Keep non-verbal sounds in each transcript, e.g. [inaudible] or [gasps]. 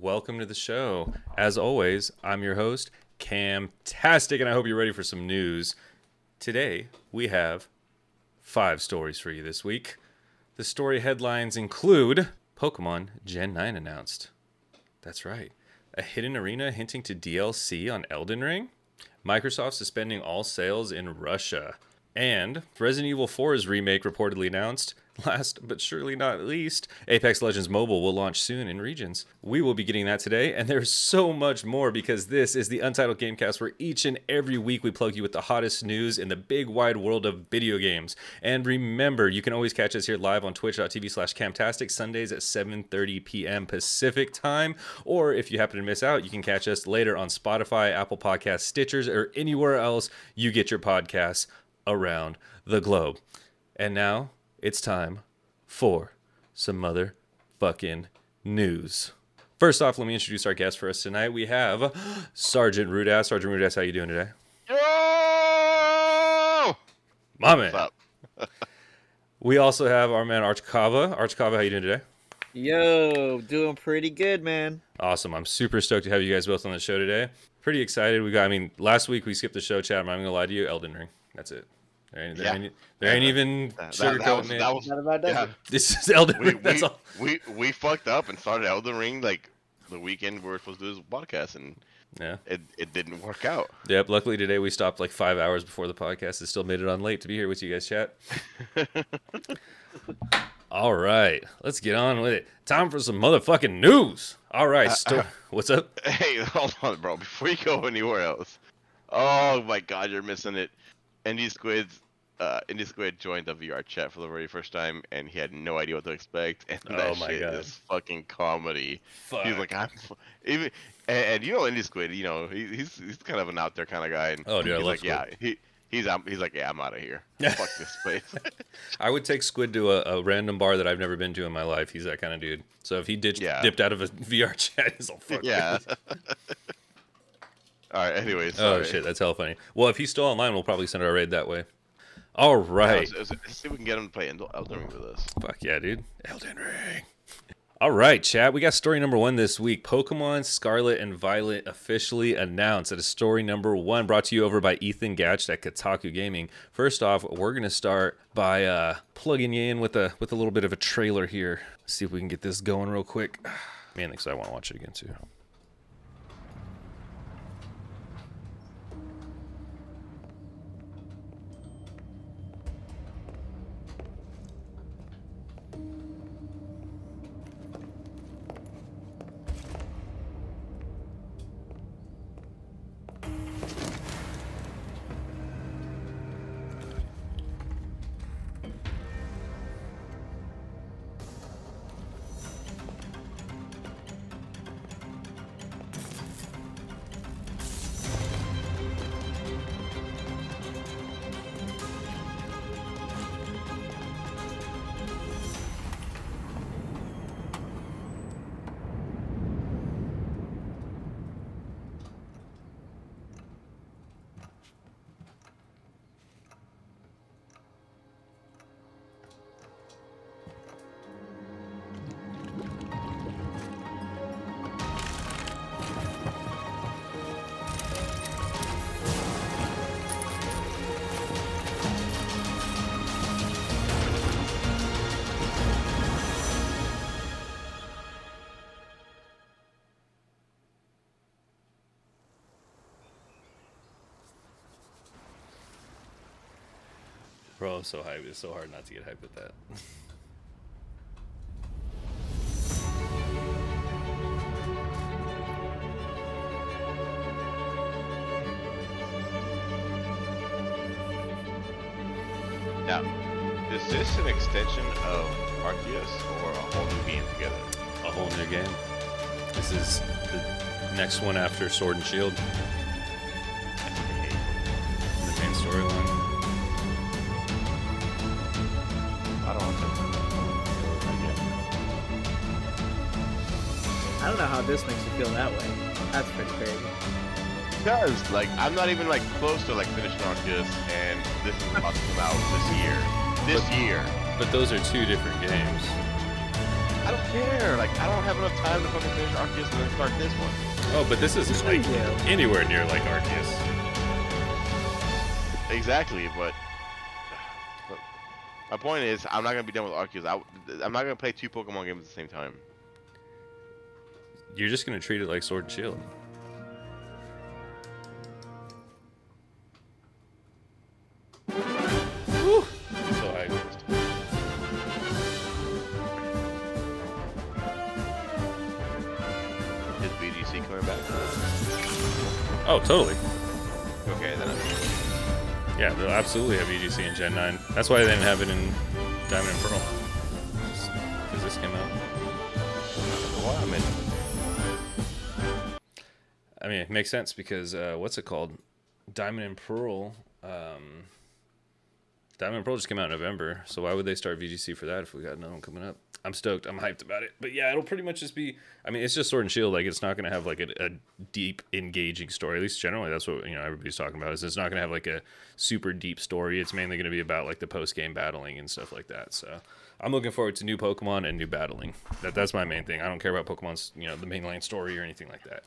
welcome to the show. As always, I'm your host, Camtastic, and I hope you're ready for some news. Today, we have five stories for you this week. The story headlines include Pokemon Gen 9 announced. That's right. A hidden arena hinting to DLC on Elden Ring. Microsoft suspending all sales in Russia. And Resident Evil 4's remake reportedly announced. [laughs] Last but surely not least, Apex Legends Mobile will launch soon in regions. We will be getting that today, and there's so much more because this is the Untitled Gamecast where each and every week we plug you with the hottest news in the big wide world of video games. And remember, you can always catch us here live on twitch.tv slash kahmtastic Sundays at 7.30 p.m. Pacific time. Or if you happen to miss out, you can catch us later on Spotify, Apple Podcasts, Stitchers, or anywhere else you get your podcasts around the globe. And now it's time for some motherfucking news. First off, let me introduce our guest for us tonight. We have [gasps] Sergeant Rudeass. Sergeant Rudeass, how you doing today? Yo! My man. What's up? [laughs] We also have our man Archcava. Archcava, how you doing today? Yo, doing pretty good, man. Awesome. I'm super stoked to have you guys both on the show today. Pretty excited. We got. I mean, last week we skipped the show chat. I'm not gonna lie to you. Elden Ring. That's it. There ain't, there Yeah. ain't, there ain't even That, that, that was, sugarcoating it. that was Not about that. yeah. This is Elden We, Ring. That's we, all. we we fucked up and started Elden Ring like the weekend we were supposed to do this podcast and Yeah. it, it didn't work out. Yep. Luckily today we stopped like five hours before the podcast. and still made it on late to be here with you guys. Chat. [laughs] All right, let's get on with it. Time for some motherfucking news. All right, Uh, sto- uh, what's up? [laughs] Hey, hold on, bro. Before you go anywhere else. Oh my god, you're missing it. Indy Squids uh Indy Squid joined the VR chat for the very first time and he had no idea what to expect and Oh that my shit God. is fucking comedy. Fuck. He's like, I'm even, and, and you know, Indy Squid, you know, he, he's he's kind of an out there kind of guy. And Oh, dude, I he's like, Squid. yeah, he he's he's like, yeah, I'm out of here. [laughs] Fuck this place. I would take Squid to a, a random bar that I've never been to in my life. He's that kind of dude. So if he ditched, Yeah. dipped out of a [laughs] VR chat, he's all fuck. yeah. [laughs] All right. Anyways. Oh shit, that's hell funny. Well, if he's still online, we'll probably send our raid that way. All right. Let's, let's- let's see if we can get him to play Elden Elden Ring with us. Fuck yeah, dude. Elden Ring. [laughs] All right, chat. We got story number one this week. Pokemon Scarlet and Violet officially announced. That is story number one, brought to you over by Ethan Gach at Kotaku Gaming. First off, we're gonna start by uh, plugging you in with a with a little bit of a trailer here. See if we can get this going real quick. [sighs] Man, because I want to watch it again too. Bro, I'm so hyped. It's so hard not to get hyped with that. Now, is this an extension of Arceus or a whole new game together? A whole new game. This is the next one after Sword and Shield. I how this makes you feel that way. That's pretty crazy. Because, like, I'm not even, like, close to, like, finishing Arceus, and this is about to come out this year. This year. But those are two different games. I don't care. Like I don't have enough time to fucking finish Arceus and then start this one. Oh, but this isn't like Yeah. anywhere near like Arceus. Exactly, but, but my point is, I'm not gonna be done with Arceus. I, I'm not gonna play two Pokemon games at the same time. You're just gonna treat it like Sword and Shield. Whew. So I Is VGC coming back? Oh, totally. Okay, then. Yeah, they'll absolutely have VGC in Gen 9. That's why they didn't have it in Diamond and Pearl. Because this came out. well, I mean, I mean, it makes sense because uh, what's it called? Diamond and Pearl. Um, Diamond and Pearl just came out in November, so why would they start VGC for that if we got another one coming up? I'm stoked. I'm hyped about it. But yeah, it'll pretty much just be. I mean, it's just Sword and Shield. Like, it's not going to have like a, a deep, engaging story. At least generally, that's what you know everybody's talking about. Is it's not going to have like a super deep story. It's mainly going to be about like the post game battling and stuff like that. So I'm looking forward to new Pokemon and new battling. That that's my main thing. I don't care about Pokemon's you know the mainline story or anything like that.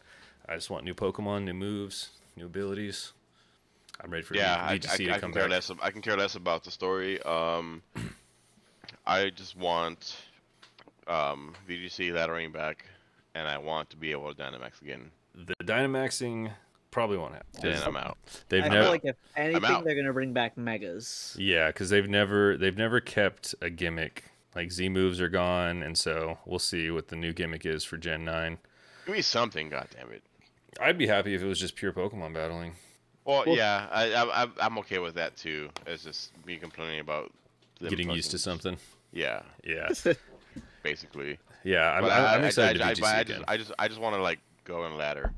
I just want new Pokemon, new moves, new abilities. I'm ready for yeah, I, I, VGC to I come can care back. less. I can care less about the story. Um, [clears throat] I just want um VGC laddering back, and I want to be able to Dynamax again. The Dynamaxing probably won't happen. Then 'cause I'm out. They've I never. Feel like if anything, they're gonna bring back megas. Yeah, because they've never they've never kept a gimmick. Like Z moves are gone, and so we'll see what the new gimmick is for Gen Nine. Give me something, goddammit. I'd be happy if it was just pure Pokemon battling. Well, Well- yeah, I, I, I'm- I'm okay with that too. It's just me complaining about them Getting used to something. Yeah, Yeah, [laughs] basically. yeah. I'm, But I'm, I, I'm excited I, I, to but VGC I again. just, I just, I just want to like go and ladder.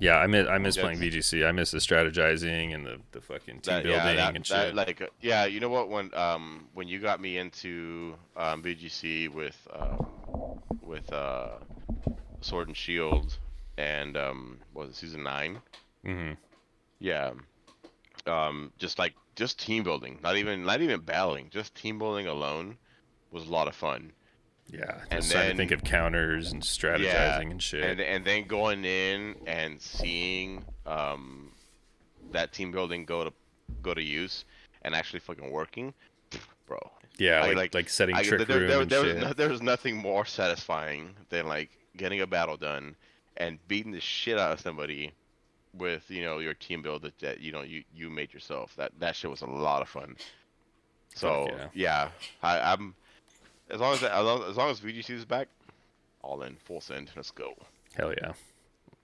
yeah, I miss I miss That's- playing VGC. I miss the strategizing and the, the fucking team That, building yeah, that, and that, shit. like, uh, yeah, you know what? When um when you got me into um VGC with um with uh Sword and Shield and um was it season nine? hmm Yeah. Um, just like just team building, not even not even battling, just team building alone was a lot of fun. Yeah, and just trying to think of counters and strategizing and shit. And and then going in and seeing um that team building go to go to use and actually fucking working, bro. yeah, I, like, like- like setting I, trick there, room there, there was no, there was nothing more satisfying than like getting a battle done and beating the shit out of somebody with you know your team build that, that you know you you made yourself. That that shit was a lot of fun. So yeah. yeah, I, I'm as long as as long as long as VGC is back, all in full send. Let's go. Hell yeah.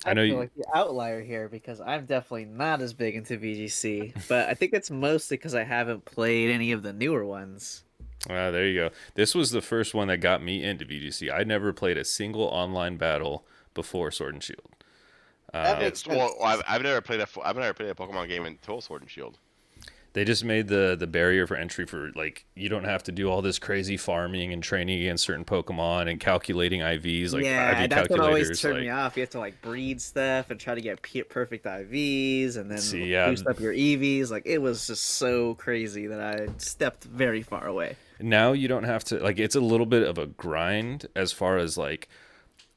I, I know feel you- like the outlier here because I'm definitely not as big into VGC, but I think it's mostly because I haven't played any of the newer ones. Ah, there you go. This was the first one that got me into VGC. I never played a single online battle before Sword and Shield. That Uh, makes It's, well. I've, I've never played a fo- I've never played a Pokemon game until Sword and Shield. they just made the the barrier for entry for like you don't have to do all this crazy farming and training against certain Pokemon and calculating IVs like yeah, IV that's what always turned like, me off. You have to like breed stuff and try to get perfect IVs and then See, yeah. boost up your EVs. Like it was just so crazy that I stepped very far away. now you don't have to like it's a little bit of a grind as far as like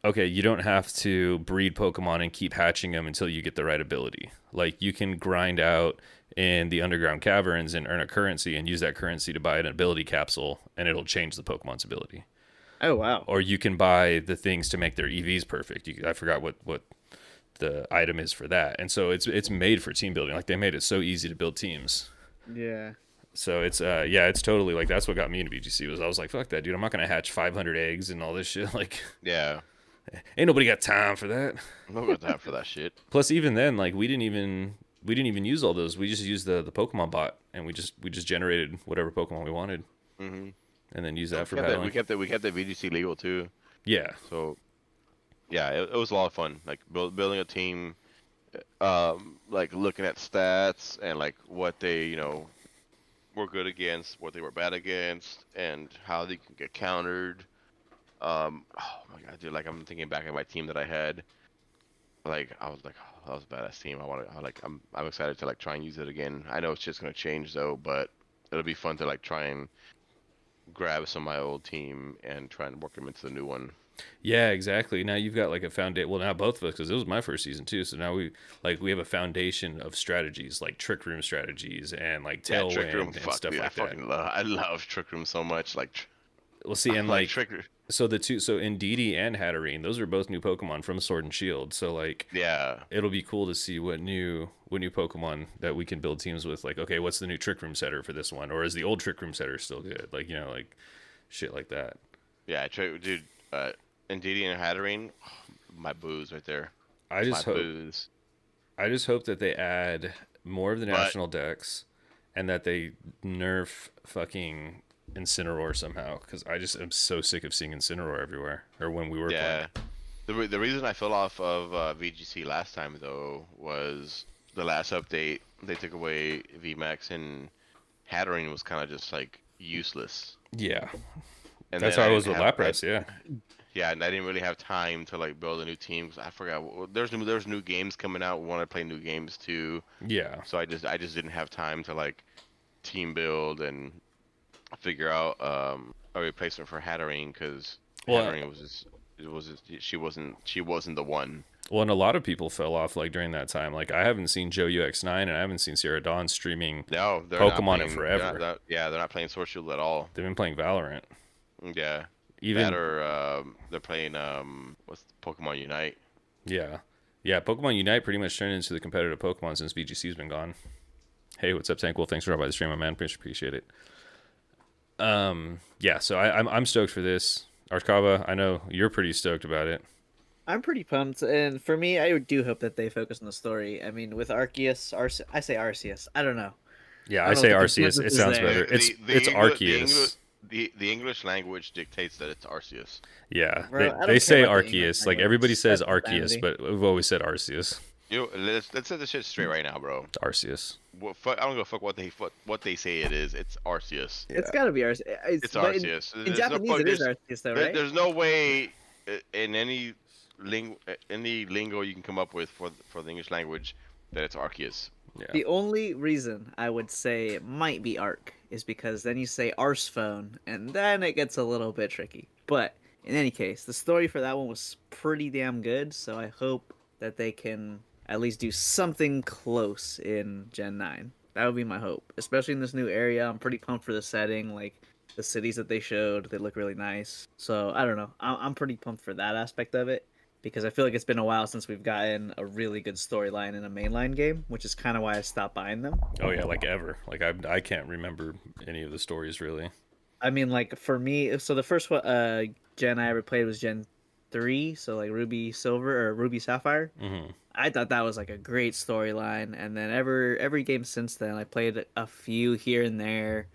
okay you don't have to breed pokemon and keep hatching them until you get the right ability. Like you can grind out in the underground caverns and earn a currency and use that currency to buy an ability capsule and it'll change the pokemon's ability. Oh wow! or you can buy the things to make their evs perfect. You, i forgot what what the item is for that. And so it's it's made for team building. Like they made it so easy to build teams. Yeah, so it's uh yeah, it's totally like that's what got me into VGC was I was like, fuck that, dude. I'm not gonna hatch 500 eggs and all this shit. [laughs] Like, Yeah, ain't nobody got time for that. Not got time for that shit. [laughs] Plus, even then, like we didn't even we didn't even use all those. We just used the the Pokemon bot and we just we just generated whatever Pokemon we wanted hmm and then use that for we, kept the, battling. we kept that we kept that VGC legal too. Yeah, So, yeah, it, it was a lot of fun. Like build, building a team, um, like looking at stats and like what they, you know, were good against, what they were bad against, and how they can get countered. Um, oh my god, dude! Like I'm thinking back at my team that I had. Like I was like, oh, that was a badass team. I want to, like, I'm, I'm excited to like try and use it again. I know it's just gonna change though, but it'll be fun to like try and grab some of my old team and try and work them into the new one. Yeah, exactly. Now you've got like a foundation. Well, now both of us, because it was my first season too. So now we like we have a foundation of strategies, like trick room strategies and like Yeah, tailwind Trick Room, and fuck, stuff dude, like I that. fucking love. I love Trick Room so much. Like, We'll see, [laughs] and like like Trick. So the two, so Indeedee and Hatterene, those are both new Pokemon from Sword and Shield. So like Yeah, it'll be cool to see what new what new Pokemon that we can build teams with. Like, okay, what's the new Trick Room setter for this one, or is the old Trick Room setter still good? Like, you know, like shit like that. yeah, Trick, dude. Uh, Indeedee and Hatterene, [sighs] my booze right there. I just my hope booze. I just hope that they add more of the But- national dex, and that they nerf fucking Incineroar somehow. Because I just am so sick of seeing Incineroar everywhere, or when we were Yeah. The, re- the reason I fell off of uh, VGC last time though was the last update. They took away VMAX and Hatterene was kind of just like useless. Yeah, And that's how I was with Lapras. Yeah, Yeah, and I didn't really have time to like build a new team 'cause I forgot. well, There's new there's new games coming out. We want to play new games too. yeah, So I just I just didn't have time to like team build and figure out um, a replacement for Hatterene because Well, Hatterene was just it was just, she wasn't she wasn't the one. Well, and a lot of people fell off like during that time. Like I haven't seen Joe UX9 and I haven't seen Sierra Dawn streaming. No, they're Pokemon not in playing, they're forever. not- yeah, they're not playing Sword Shield at all. They've been playing Valorant. Yeah, Even that or um, they're playing um, what's Pokemon Unite. yeah, yeah. Pokemon Unite pretty much turned into the competitive Pokemon since VGC's been gone. Hey, what's up, Tankwell? Thanks for dropping by the stream, my man. Appreciate it. Um, yeah. So I, I'm I'm stoked for this. Arcava, I know you're pretty stoked about it. I'm pretty pumped, and for me, I do hope that they focus on the story. I mean, with Arceus, Arce- I say Arceus. I don't know. Yeah, I I say know if the Arceus. It sounds there. better. It's The- the it's Engli- the Arceus. Engli- The, the English language dictates that it's Arceus. Yeah, Bro, they, they say about the Arceus. Like everybody says That's Arceus, insanity. but we've always said Arceus. You know, let's let's set this shit straight right now, bro. Arceus. What, fuck, I don't give a fuck what they what, what they say it is. It's Arceus. It's got to be Arceus. It's, It's but in- In, There's no Japanese, it is there's- Arceus, though, right? There's no way uh, in any ling uh, any lingo you can come up with for for the English language that it's Arceus. Yeah. The only reason I would say it might be Arc is because then you say Arse phone, and then it gets a little bit tricky. But in any case, the story for that one was pretty damn good, so I hope that they can at least do something close in Gen 9. That would be my hope, especially in this new area. I'm pretty pumped for the setting. Like, the cities that they showed, they look really nice. So, I don't know. I- I'm pretty pumped for that aspect of it because I feel like it's been a while since we've gotten a really good storyline in a mainline game, which is kind of why I stopped buying them. Oh yeah, like ever. Like I I can't remember any of the stories really. I mean, like for me, so the first one, uh, Gen I ever played was Gen three, so like Ruby Silver or Ruby Sapphire. hmm I thought that was like a great storyline, and then ever every game since then, I played a few here and there,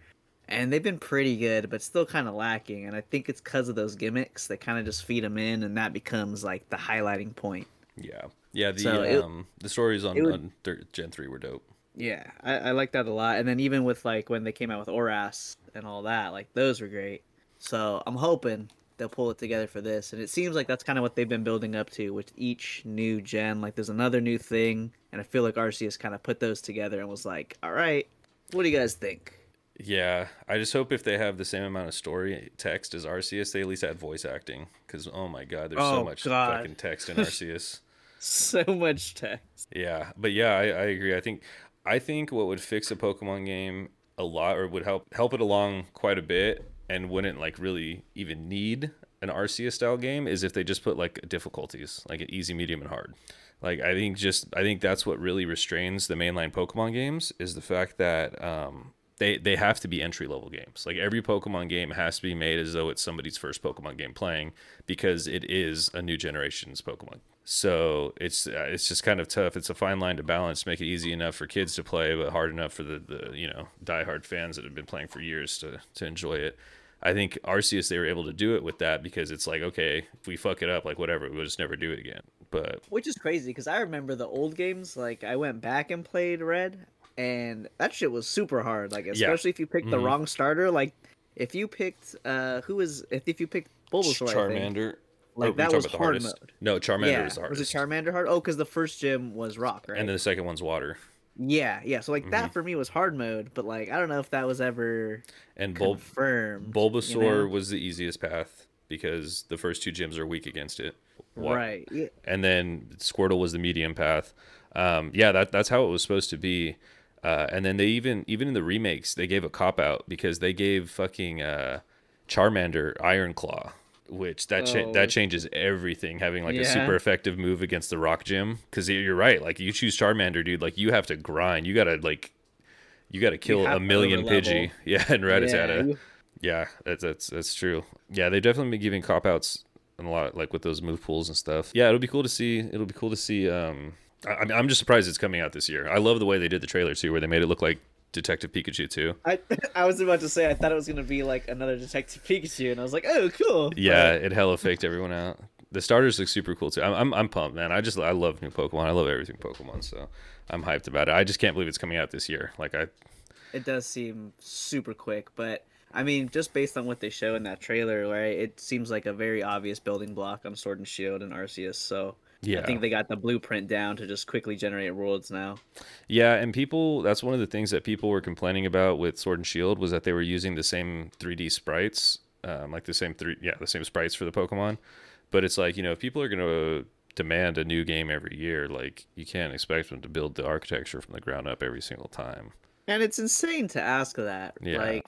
and they've been pretty good, but still kind of lacking. And I think it's because of those gimmicks. They kind of just feed them in, and that becomes like the highlighting point. Yeah, yeah. The So it- um the stories on, would- on thir- Gen three were dope. Yeah, I, I like that a lot. And then even with like when they came out with ORAS and all that, like those were great. So I'm hoping they'll pull it together for this. And it seems like that's kind of what they've been building up to with each new gen. Like there's another new thing, and I feel like Arceus kind of put those together and was like, all right, what do you guys think? Yeah, I just hope if they have the same amount of story text as Arceus, they at least add voice acting. Because oh my god, there's so Oh, much God. fucking text in Arceus. [laughs] [laughs] So much text. Yeah, but yeah, I, I agree. I think I think what would fix a Pokemon game a lot, or would help help it along quite a bit, and wouldn't like really even need an Arceus style game, is if they just put like difficulties, like an easy, medium, and hard. Like I think just I think that's what really restrains the mainline Pokemon games is the fact that um, they they have to be entry level games. Like every Pokemon game has to be made as though it's somebody's first Pokemon game playing because it is a new generation's Pokemon. So it's uh, it's just kind of tough. It's a fine line to balance, make it easy enough for kids to play, but hard enough for the, the you know diehard fans that have been playing for years to to enjoy it. I think Arceus they were able to do it with that because it's like okay, if we fuck it up, like whatever, we'll just never do it again. But Which is crazy because I remember the old games. Like I went back and played Red, and that shit was super hard. Like especially if you picked the Mhm. wrong starter. Like if you picked uh who was if, if you picked Bulbasaur, I think, Charmander, like Oh, that was hard hardest? mode. No, Charmander yeah, is the was it Charmander hard? Oh, because the first gym was Rock, right? And then the second one's water. Yeah, yeah. So like Mm-hmm. that for me was hard mode, but like I don't know if that was ever And Bul- confirmed. Bulbasaur you know? was the easiest path because the first two gyms are weak against it. Right. Yeah. and then Squirtle was the medium path. Um, yeah, that that's how it was supposed to be. Uh, and then they even even in the remakes they gave a cop out because they gave fucking uh, Charmander Iron Claw, which that cha- Oh. that changes everything. Having like a super effective move against the Rock Gym because you're right. Like you choose Charmander, dude. Like you have to grind. You gotta like you gotta kill have a million. Pidgey. [laughs] Yeah, and Rattata. you- Yeah, that's that's that's true. Yeah, they've definitely been giving cop outs and a lot like with those move pools and stuff. Yeah, it'll be cool to see. It'll be cool to see. Um, I, I'm just surprised it's coming out this year. I love the way they did the trailer too, where they made it look like Detective Pikachu too. I [laughs] I was about to say I thought it was gonna be like another Detective Pikachu, and I was like, oh, cool. Yeah, But- it hella faked everyone out. The starters look super cool too. I'm, I'm I'm pumped, man. I just I love new Pokemon. I love everything Pokemon, so I'm hyped about it. I just can't believe it's coming out this year. Like I, it does seem super quick, but I mean, just based on what they show in that trailer, right? It seems like a very obvious building block on Sword and Shield and Arceus. So yeah, I think they got the blueprint down to just quickly generate worlds now. Yeah, and people that's one of the things that people were complaining about with Sword and Shield was that they were using the same 3D sprites, um, like the same three yeah, the same sprites for the Pokemon. But it's like, you know, if people are going to demand a new game every year, like you can't expect them to build the architecture from the ground up every single time. And it's insane to ask that. Yeah. Like,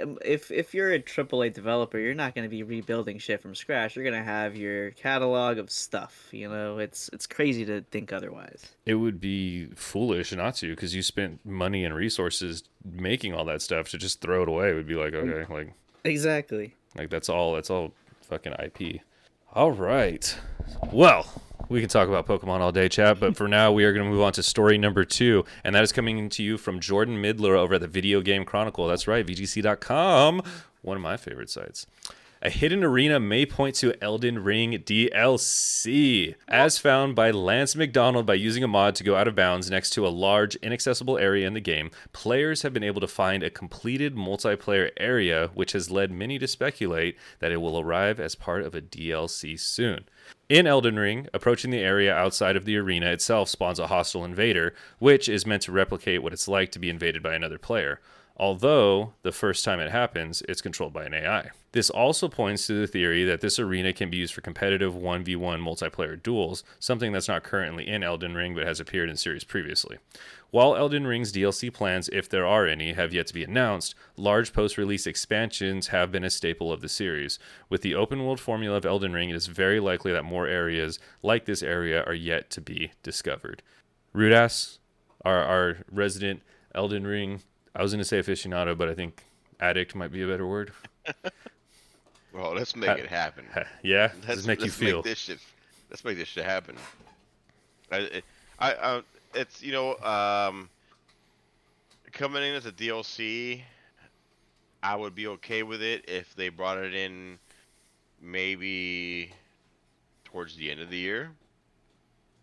Um, if if you're a AAA developer, you're not going to be rebuilding shit from scratch. You're going to have your catalog of stuff. You know, it's it's crazy to think otherwise. It would be foolish not to because you spent money and resources making all that stuff to just throw it away would be like, mm. okay, like Exactly. Like that's all. That's all fucking IP. All right. Well, we can talk about Pokemon all day, chat. But for now, we are going to move on to story number two, and that is coming to you from Jordan Middler over at the Video Game Chronicle. That's right, VGC.com, one of my favorite sites. A hidden arena may point to Elden Ring DLC, as found by Lance McDonald by using a mod to go out of bounds next to a large, inaccessible area in the game. Players have been able to find a completed multiplayer area, which has led many to speculate that it will arrive as part of a DLC soon. In Elden Ring, approaching the area outside of the arena itself spawns a hostile invader, which is meant to replicate what it's like to be invaded by another player. Although, the first time it happens, it's controlled by an AI. This also points to the theory that this arena can be used for competitive 1v1 multiplayer duels, something that's not currently in Elden Ring but has appeared in series previously. While Elden Ring's DLC plans, if there are any, have yet to be announced, large post release expansions have been a staple of the series. With the open world formula of Elden Ring, it is very likely that more areas like this area are yet to be discovered. Rudas, our, our resident Elden Ring, I was going to say aficionado, but I think addict might be a better word. [laughs] Well, let's make it happen. yeah? Does Let's make you let's feel? Make this shit. Let's make this shit happen. I, I, I, it's you know, um, coming in as a DLC, I would be okay with it if they brought it in, maybe towards the end of the year,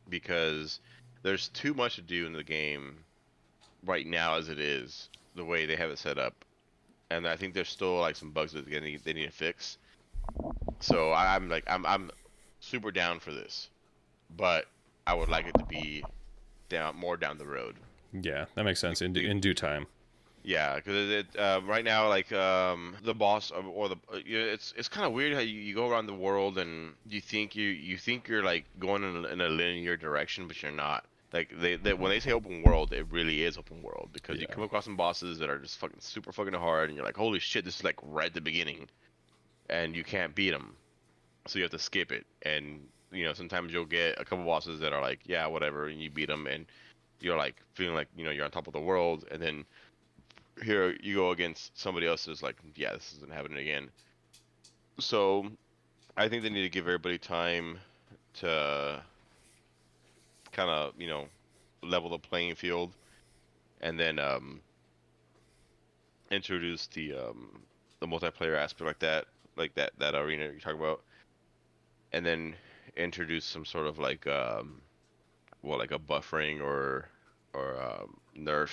because there's too much to do in the game right now as it is, the way they have it set up, and I think there's still like some bugs that they need, they need to fix. So I'm like I'm I'm super down for this, but I would like it to be down more down the road. Yeah, that makes sense. In, in due time. Yeah, because it, it uh, right now like um, the boss or the uh, you know, it's it's kind of weird how you, you go around the world and you think you you think you're like going in a, in a linear direction, but you're not. Like they, they when they say open world, it really is open world because you come across some bosses that are just fucking super fucking hard, and you're like, holy shit, this is like right at the beginning, and you can't beat them, so you have to skip it. And you know sometimes you'll get a couple bosses that are like, yeah, whatever, and you beat them, and you're like feeling like you know you're on top of the world, and then here you go against somebody else who's like, yeah, this isn't happening again. So, I think they need to give everybody time to kind of, you know, level the playing field, and then um, introduce the um, the multiplayer aspect like that, like that that arena you're talking about, and then introduce some sort of like um, well, like a buffering or or um, nerf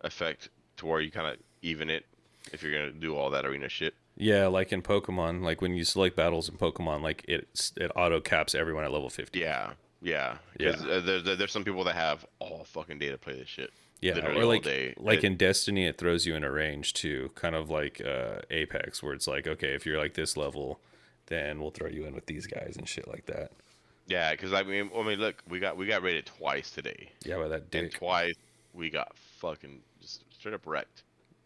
effect to where you kind of even it if you're gonna do all that arena shit. Yeah, like in Pokemon, like when you select battles in Pokemon, like it it auto caps everyone at level 50. Yeah, Yeah, Yeah. because uh, there, there, there's some people that have all fucking day to play this shit. Yeah, literally or like like It- in Destiny, it throws you in a range too, kind of like uh, Apex, where it's like, okay, if you're like this level, then we'll throw you in with these guys and shit like that. Yeah, because I mean, I mean, look, we got we got rated twice today, Yeah, by that and twice we got fucking just straight up wrecked.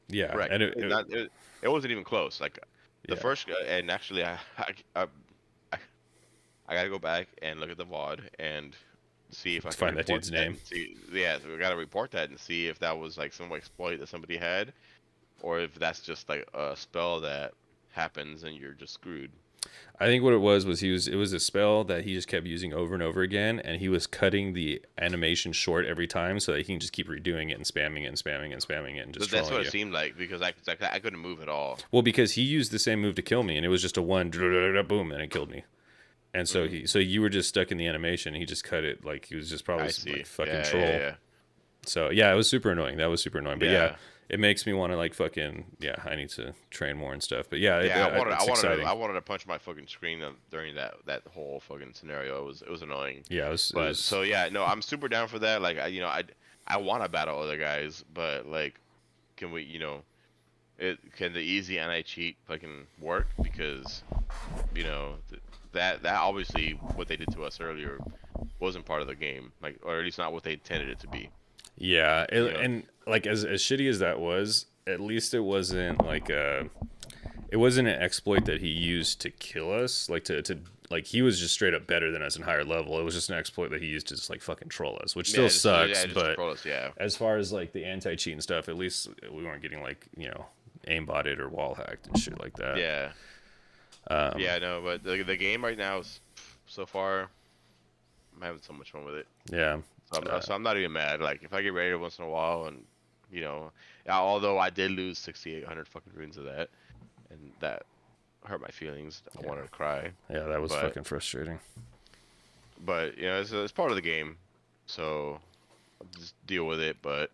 Yeah, Wrecked. and it, It- it- it, wasn't even close. Like the Yeah. first, and actually, I, I, I, I, I gotta go back and look at the VOD and see if I can Find that dude's name. See, yeah, so we gotta report that and see if that was like some exploit that somebody had, or if that's just like a spell that happens and you're just screwed. I think what it was was he was it was a spell that he just kept using over and over again, and he was cutting the animation short every time so that he can just keep redoing it and spamming it and spamming it and spamming it and just But that's what you. it seemed like because I, like, I couldn't move at all. Well, because he used the same move to kill me, and it was just a one [laughs] boom, and it killed me. And so Mm-hmm. he, so you were just stuck in the animation. He just cut it like he was just probably some, like, fucking yeah, troll. Yeah, yeah. So yeah, it was super annoying. That was super annoying. But yeah, it makes me want to like fucking yeah. I need to train more and stuff. But yeah, Yeah, uh, I wanted, it's I wanted, exciting. I wanted to punch my fucking screen during that that whole fucking scenario. It was it was annoying. yeah, it was, it But was- so yeah, no, I'm super down for that. Like I, you know, I I want to battle other guys, but like, can we, you know, it can the easy anti cheat fucking work because, you know, that that obviously what they did to us earlier wasn't part of the game, like or at least not what they intended it to be. Yeah, it, Yeah. and like as as shitty as that was, at least it wasn't like a, it wasn't an exploit that he used to kill us. Like to to like he was just straight up better than us in higher level. It was just an exploit that he used to just like fucking troll us, which still just- sucks. yeah, but us, yeah, as far as like the anti cheat and stuff, at least we weren't getting like you know aimbotted or wall hacked and shit like that. yeah, Um, yeah. No, but the the game right now is so far, I'm having so much fun with it. yeah. So I'm, Uh, so I'm not even mad. Like if I get raided once in a while, and you know, although I did lose 6,800 fucking runes of that, and that hurt my feelings. I wanted to cry, Yeah, that was But- fucking frustrating. but you know, it's, it's part of the game, so I'll just deal with it. But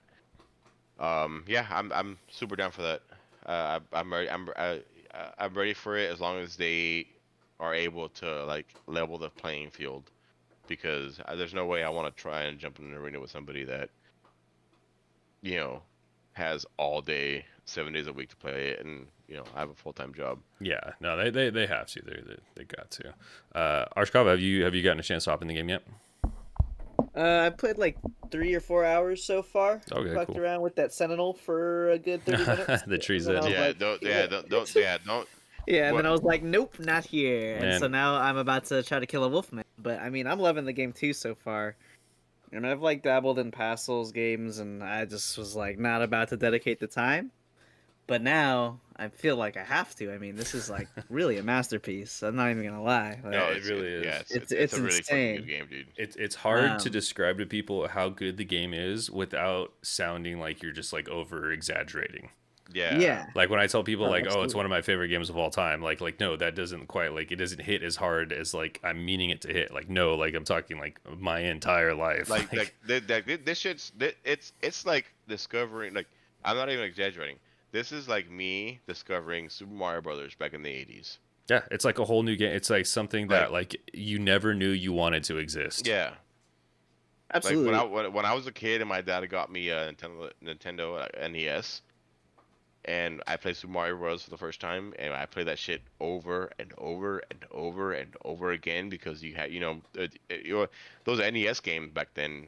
um, yeah, I'm I'm super down for that. Uh, I, I'm ready. I'm I, I'm ready for it as long as they are able to like level the playing field, because there's no way I want to try and jump in an arena with somebody that you know has all day, seven days a week to play it, and you know I have a full time job. Yeah, no, they they, they have to. They, they they got to. Uh, Arshkov, have you have you gotten a chance to hop in the game yet? Uh, I played like three or four hours so far. Okay, Fucked cool. around with that Sentinel for a good thirty [laughs] minutes. The trees and then I edge. was Yeah, like, don't yeah don't don't yeah don't Yeah, and What- then I was like, nope, not here. And so now I'm about to try to kill a wolfman. But I mean, I'm loving the game too so far. And I've like dabbled in past Souls games, and I just was like not about to dedicate the time. But now I feel like I have to. I mean, this is like [laughs] really a masterpiece. I'm not even gonna lie. Like, No, it really is. Yeah, it's, It's- it's, it's it's a really fucking insane. good game, dude. It's it's hard to Um, describe to people how good the game is without sounding like you're just like over exaggerating. Yeah. yeah. Like when I tell people Oh, like, oh, it's one of my favorite games of all time. Like like no, that doesn't quite like it doesn't hit as hard as like I'm meaning it to hit. Like no, like I'm talking like my entire life. Like [laughs] like th- th- th- this shit's th- it's it's like discovering like I'm not even exaggerating. This is like me discovering Super Mario Brothers back in the 80s. yeah, it's like a whole new game. It's like something that Like- like you never knew you wanted to exist. Yeah. Absolutely. Like when I when, when I was a kid and my dad got me a Nintendo Nintendo uh, NES, and I played Super Mario Bros for the first time, and I played that shit over and over and over and over again because you had you know it, it, you know, those NES games back then,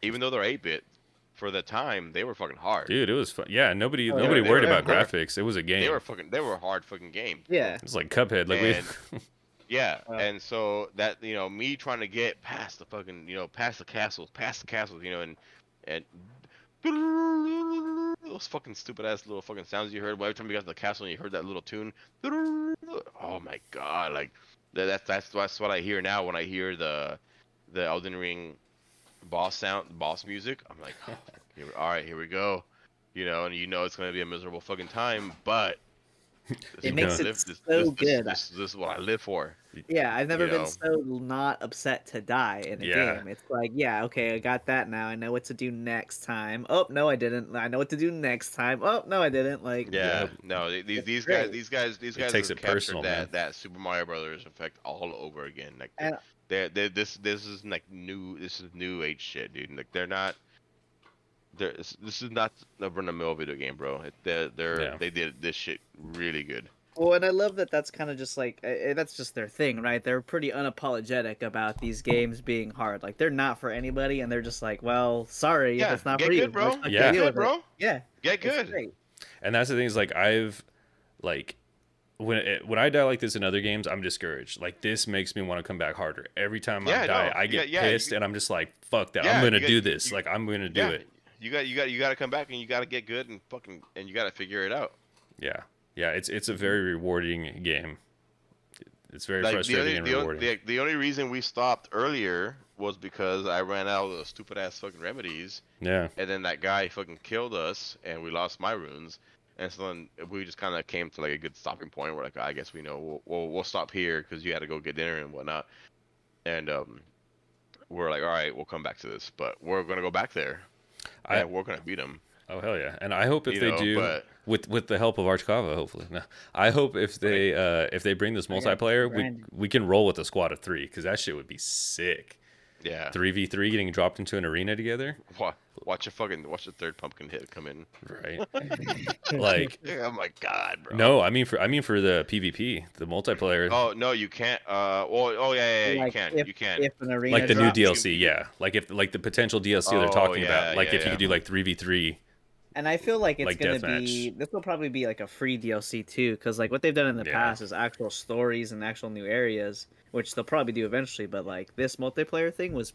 even though they're eight bit, for the time they were fucking hard. Dude, it was fun. Yeah, nobody Oh, nobody They worried were- about they were- graphics. It was a game. They were fucking they were a hard fucking game. yeah. It's like Cuphead. Like And- we [laughs] Yeah, Wow. and so that you know me trying to get past the fucking you know past the castles, past the castles, you know, and and those fucking stupid ass little fucking sounds you heard every time you got to the castle and you heard that little tune. Oh my god, like that's that's that's what I hear now when I hear the the Elden Ring boss sound, boss music. I'm like, [laughs] here, all right, here we go, you know, and you know it's gonna be a miserable fucking time, but it makes it live- this, so this, good. This, this, this is what I live for. Yeah, I've never You been know. so not upset to die in a Yeah. game. It's like, yeah, okay, I got that now. I know what to do next time. Oh no, I didn't. I know what to do next time. Oh no, I didn't. Like, Yeah, no, th- these It's these guys, these guys, these It guys takes have it captured personal, man. that that Super Mario Brothers effect all over again. Like, And- they they this this is like new. This is new age shit, dude. Like, they're not. They're, this this is not a run of mill video game, bro. They're, they're Yeah. they did this shit really good. Well, and I love that that's kind of just like uh, uh, that's just their thing, right? They're pretty unapologetic about these games being hard. Like they're not for anybody, and they're just like, well, sorry Yeah, if it's not get for good, you. bro. Yeah. deal Good, bro. Yeah, Get good. great. And that's the thing is like I've like when it, when I die like this in other games, I'm discouraged. Like this makes me want to come back harder. Every time Yeah, I die, no, I get yeah, pissed got- and I'm just like, fuck that. I'm gonna got- do this. you- like I'm gonna do it. you got you got you got to come back and you got to get good and fucking and you got to figure it out. Yeah. Yeah, it's it's a very rewarding game. It's very Like the frustrating only, and the, rewarding. the, the only reason we stopped earlier was because I ran out of the stupid ass fucking remedies, yeah. and then that guy fucking killed us, and we lost my runes, and so then we just kind of came to like a good stopping point. We're like, I guess we know we'll we'll, we'll stop here because you had to go get dinner and whatnot, and um, we're like, all right, we'll come back to this, but we're gonna go back there, I- and we're gonna beat them. Oh hell yeah! And I hope if You they know, do but- with with the help of Archcava, hopefully. No, I hope if they uh if they bring this multiplayer, we we can roll with a squad of three because that shit would be sick. Yeah. Three v three getting dropped into an arena together, Wa- Watch a fucking watch a third pumpkin hit come in. right? [laughs] like Yeah, oh my god, bro. no, I mean for I mean for the PvP, the multiplayer, Oh no, you can't. Uh, well, oh yeah, yeah, yeah Like, you can, if, you can. If an arena like the new drops- DLC, yeah. Like if like the potential DLC they're Oh, talking yeah, about, like yeah, if you could do like three v three. And I feel like it's Like gonna deathmatch. be this will probably be like a free DLC too, because like what they've done in the Yeah. past is actual stories and actual new areas, which they'll probably do eventually. But like this multiplayer thing was,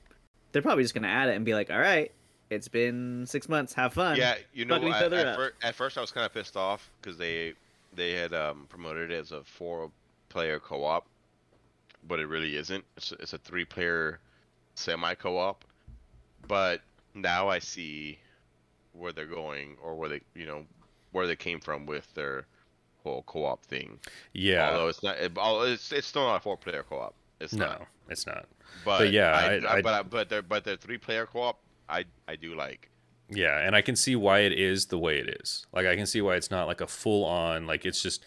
they're probably just gonna add it and be like, all right, it's been six months, have fun. Yeah, you know, each at, other at, up. fir- at first I was kind of pissed off because they they had um, promoted it as a four-player co-op, but it really isn't. It's it's a three-player semi-co-op. But now I see where they're going or where they you know where they came from with their co-op thing. Yeah, Although it's not, it, oh, it's it's still not a four-player co-op. It's no, not. it's not. But, yeah, I, I- I- but I, but their but their three-player co-op, I I do like. Yeah, and I can see why it is the way it is. Like I can see why it's not like a full on like it's just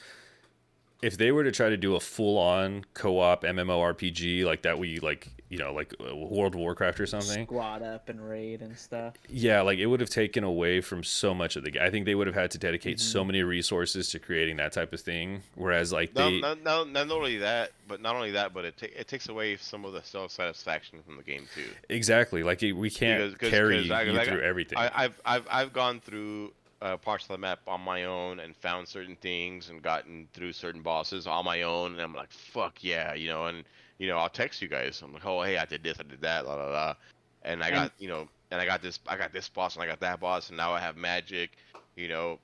if they were to try to do a full on co-op MMORPG like that we like, you know, like uh, World of Warcraft or something. Squad up and raid and stuff. Yeah, like it would have taken away from so much of the game. I think they would have had to dedicate Mm-hmm. so many resources to creating that type of thing whereas like No, they no, no, not only that, but not only that, but it ta- it takes away some of the self satisfaction from the game too. exactly like it- we can't Because- 'cause- carry 'cause I- you like, through everything. I, I've I've I've gone through uh, parts of the map on my own and found certain things and gotten through certain bosses on my own, and I'm like, fuck yeah, you know, and you know, I'll text you guys. I'm like, oh hey, I did this, I did that, la la la, and I And- got you know, and I got this, I got this boss, and I got that boss, and now I have magic, you know,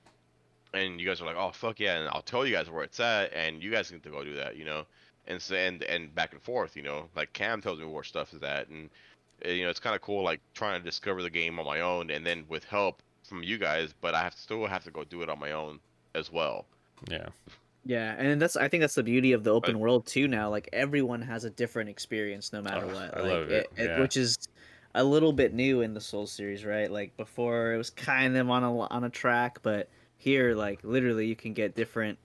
and you guys are like, oh fuck yeah, and I'll tell you guys where it's at, and you guys need to go do that, you know, and so and and back and forth, you know, like Cam tells me where stuff is at, and uh, you know, it's kind of cool, like trying to discover the game on my own, and then with help from you guys, but I have still have to go do it on my own as well. yeah. Yeah, and that's I think that's the beauty of the open But- world too. Now, like everyone has a different experience no matter Oh, what. I like, love it, yeah. which is a little bit new in the Soul series, right? Like before, it was kind of on a on a track, but here, like literally, you can get different.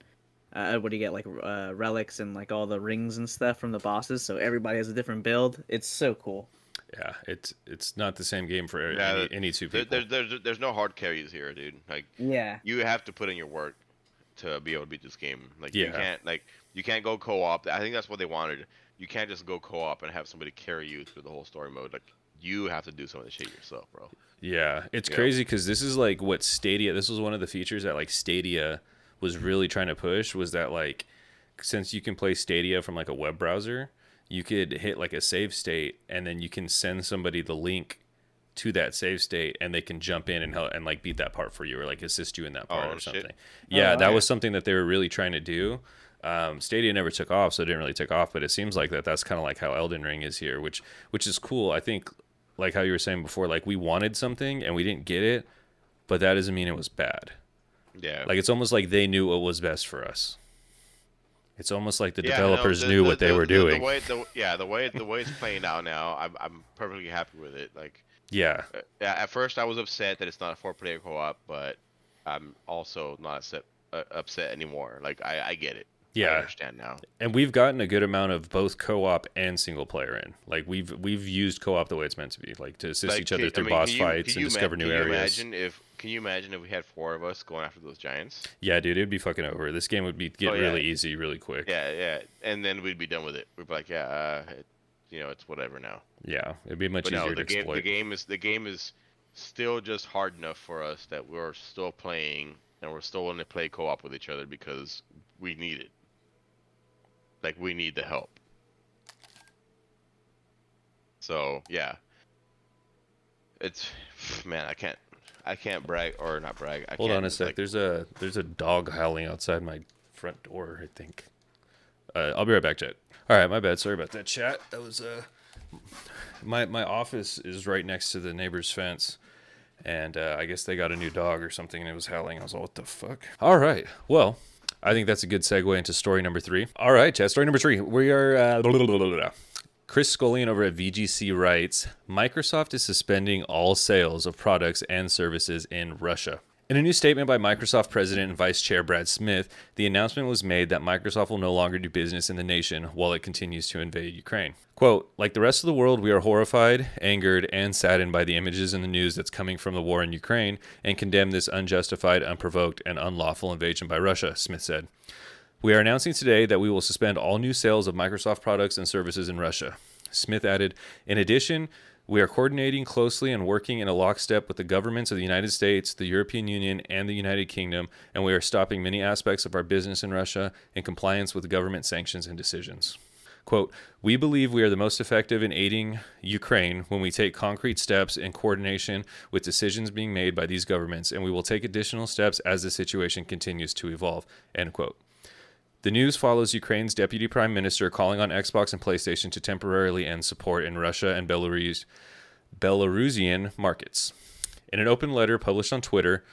Uh, what do you get? Like uh, relics and like all the rings and stuff from the bosses. So everybody has a different build. It's so cool. Yeah, it's it's not the same game for Yeah, any, any two people. there, there's there's no hard carries here, dude. Like Yeah. you have to put in your work to be able to beat this game. Like yeah. you can't like you can't go co-op. I think that's what they wanted. You can't just go co-op and have somebody carry you through the whole story mode. Like you have to do some of the shit yourself, bro. Yeah, it's Yeah. crazy because this is like what Stadia. This was one of the features that like Stadia was really trying to push was that like since you can play Stadia from like a web browser, you could hit like a save state and then you can send somebody the link to that save state and they can jump in and help and like beat that part for you or like assist you in that part Oh, or shit. something. Yeah, that okay. was something that they were really trying to do. Um, Stadia never took off, so it didn't really take off. But it seems like that that's kind of like how Elden Ring is here, which which is cool. I think like how you were saying before, like we wanted something and we didn't get it, but that doesn't mean it was bad. Yeah. Like it's almost like they knew what was best for us. It's almost like the Yeah, no, developers the- knew the- what they the- were doing. The way, the, yeah, the way the way it's playing out now, I'm I'm perfectly happy with it. Like, yeah, uh, yeah, at first I was upset that it's not a four-player co-op, but I'm also not upset, uh, upset anymore. Like, I I get it. Yeah, I understand now. And we've gotten a good amount of both co-op and single player in. Like we've we've used co-op the way it's meant to be, like to assist Like, each other can- I through mean, boss you- fights and you discover new can you areas. Imagine if can you imagine if we had four of us going after those giants? Yeah, dude, it'd be fucking over. This game would be get Oh, yeah. really easy, really quick. Yeah, yeah, and then we'd be done with it. We'd be like, yeah, uh, it, you know, it's whatever now. Yeah, it'd be much But easier no, to the game, exploit. the game is the game is still just hard enough for us that we're still playing and we're still willing to play co-op with each other because we need it. Like we need the help. So yeah, it's [sighs] man, I can't, I can't brag or not brag. I Hold can't, on a sec. like- there's a there's a dog howling outside my front door. I think. Uh, I'll be right back, chat. All right, my bad. Sorry about that, chat. That was uh, my my office is right next to the neighbor's fence, and uh, I guess they got a new dog or something, and it was howling. I was all, "What the fuck?" All right, well. I think that's a good segue into story number three. All right, chat. Story number three. We are. Uh, blah, blah, blah. Chris Scullion over at VGC writes Microsoft is suspending all sales of products and services in Russia. In a new statement by Microsoft President and Vice Chair Brad Smith, the announcement was made that Microsoft will no longer do business in the nation while it continues to invade Ukraine. Quote, like the rest of the world, we are horrified, angered, and saddened by the images and the news that's coming from the war in Ukraine and condemn this unjustified, unprovoked, and unlawful invasion by Russia, Smith said. We are announcing today that we will suspend all new sales of Microsoft products and services in Russia. Smith added, in addition, we are coordinating closely and working in a lockstep with the governments of the United States, the European Union, and the United Kingdom, and we are stopping many aspects of our business in Russia in compliance with government sanctions and decisions. Quote, we believe we are the most effective in aiding Ukraine when we take concrete steps in coordination with decisions being made by these governments, and we will take additional steps as the situation continues to evolve. End quote. The news follows Ukraine's deputy prime minister calling on Xbox and PlayStation to temporarily end support in Russia and Belarus, Belarusian markets. In an open letter published on Twitter,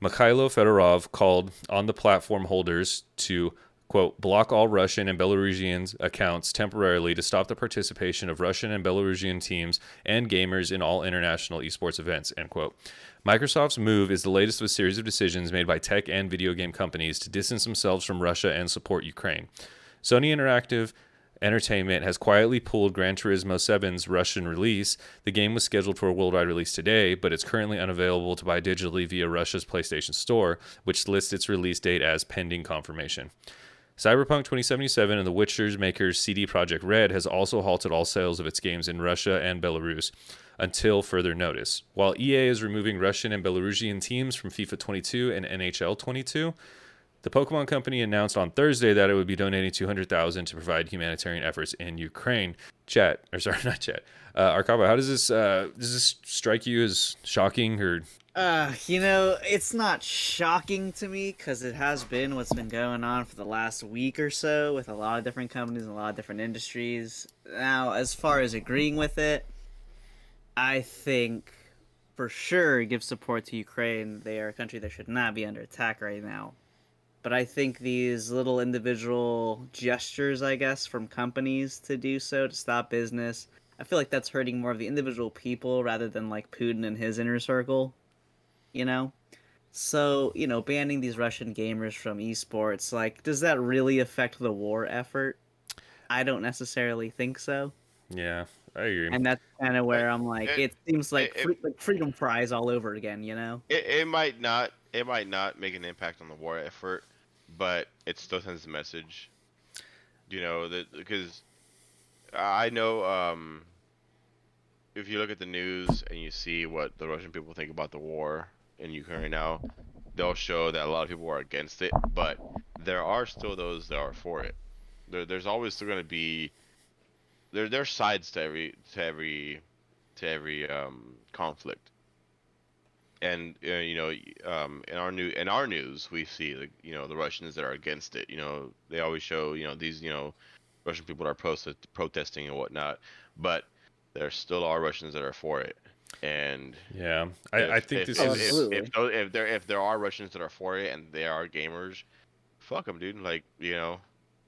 Mikhailo Fedorov called on the platform holders to quote block all Russian and Belarusian accounts temporarily to stop the participation of Russian and Belarusian teams and gamers in all international esports events end quote. Microsoft's move is the latest of a series of decisions made by tech and video game companies to distance themselves from Russia and support Ukraine. Sony Interactive Entertainment has quietly pulled Gran Turismo 7's Russian release. The game was scheduled for a worldwide release today, but it's currently unavailable to buy digitally via Russia's PlayStation Store, which lists its release date as pending confirmation. Cyberpunk 2077 and The Witcher's makers CD Projekt Red has also halted all sales of its games in Russia and Belarus until further notice. While EA is removing Russian and Belarusian teams from FIFA 22 and NHL 22, the Pokemon Company announced on Thursday that it would be donating 200,000 to provide humanitarian efforts in Ukraine. Chat, or sorry, [laughs] not chat. Uh, Archcava, how does this uh, does this strike you as shocking or Uh, you know, it's not shocking to me because it has been what's been going on for the last week or so with a lot of different companies and a lot of different industries. Now, as far as agreeing with it, I think for sure give support to Ukraine. They are a country that should not be under attack right now. But I think these little individual gestures, I guess, from companies to do so to stop business, I feel like that's hurting more of the individual people rather than like Putin and his inner circle you know so you know banning these russian gamers from esports like does that really affect the war effort i don't necessarily think so yeah, I agree. and that's kind of where i'm like it- it seems like, it- free, like freedom prize all over again you know It, it might not it might not make an impact on the war effort, but it still sends a message. You know that because I know um, if you look at the news and you see what the Russian people think about the war in Ukraine now, they'll show that a lot of people are against it, but there are still those that are for it. There, there's always still going to be there. There's sides to every to every to every um, conflict and uh, you know um, in our new in our news we see the you know the Russians that are against it. You know they always show you know these you know Russian people that are protest, protesting and whatnot, but there still are Russians that are for it. And yeah, I, if, I think if, this if, is if, if, if there if there are Russians that are for it and they are gamers, fuck them, dude. Like you know,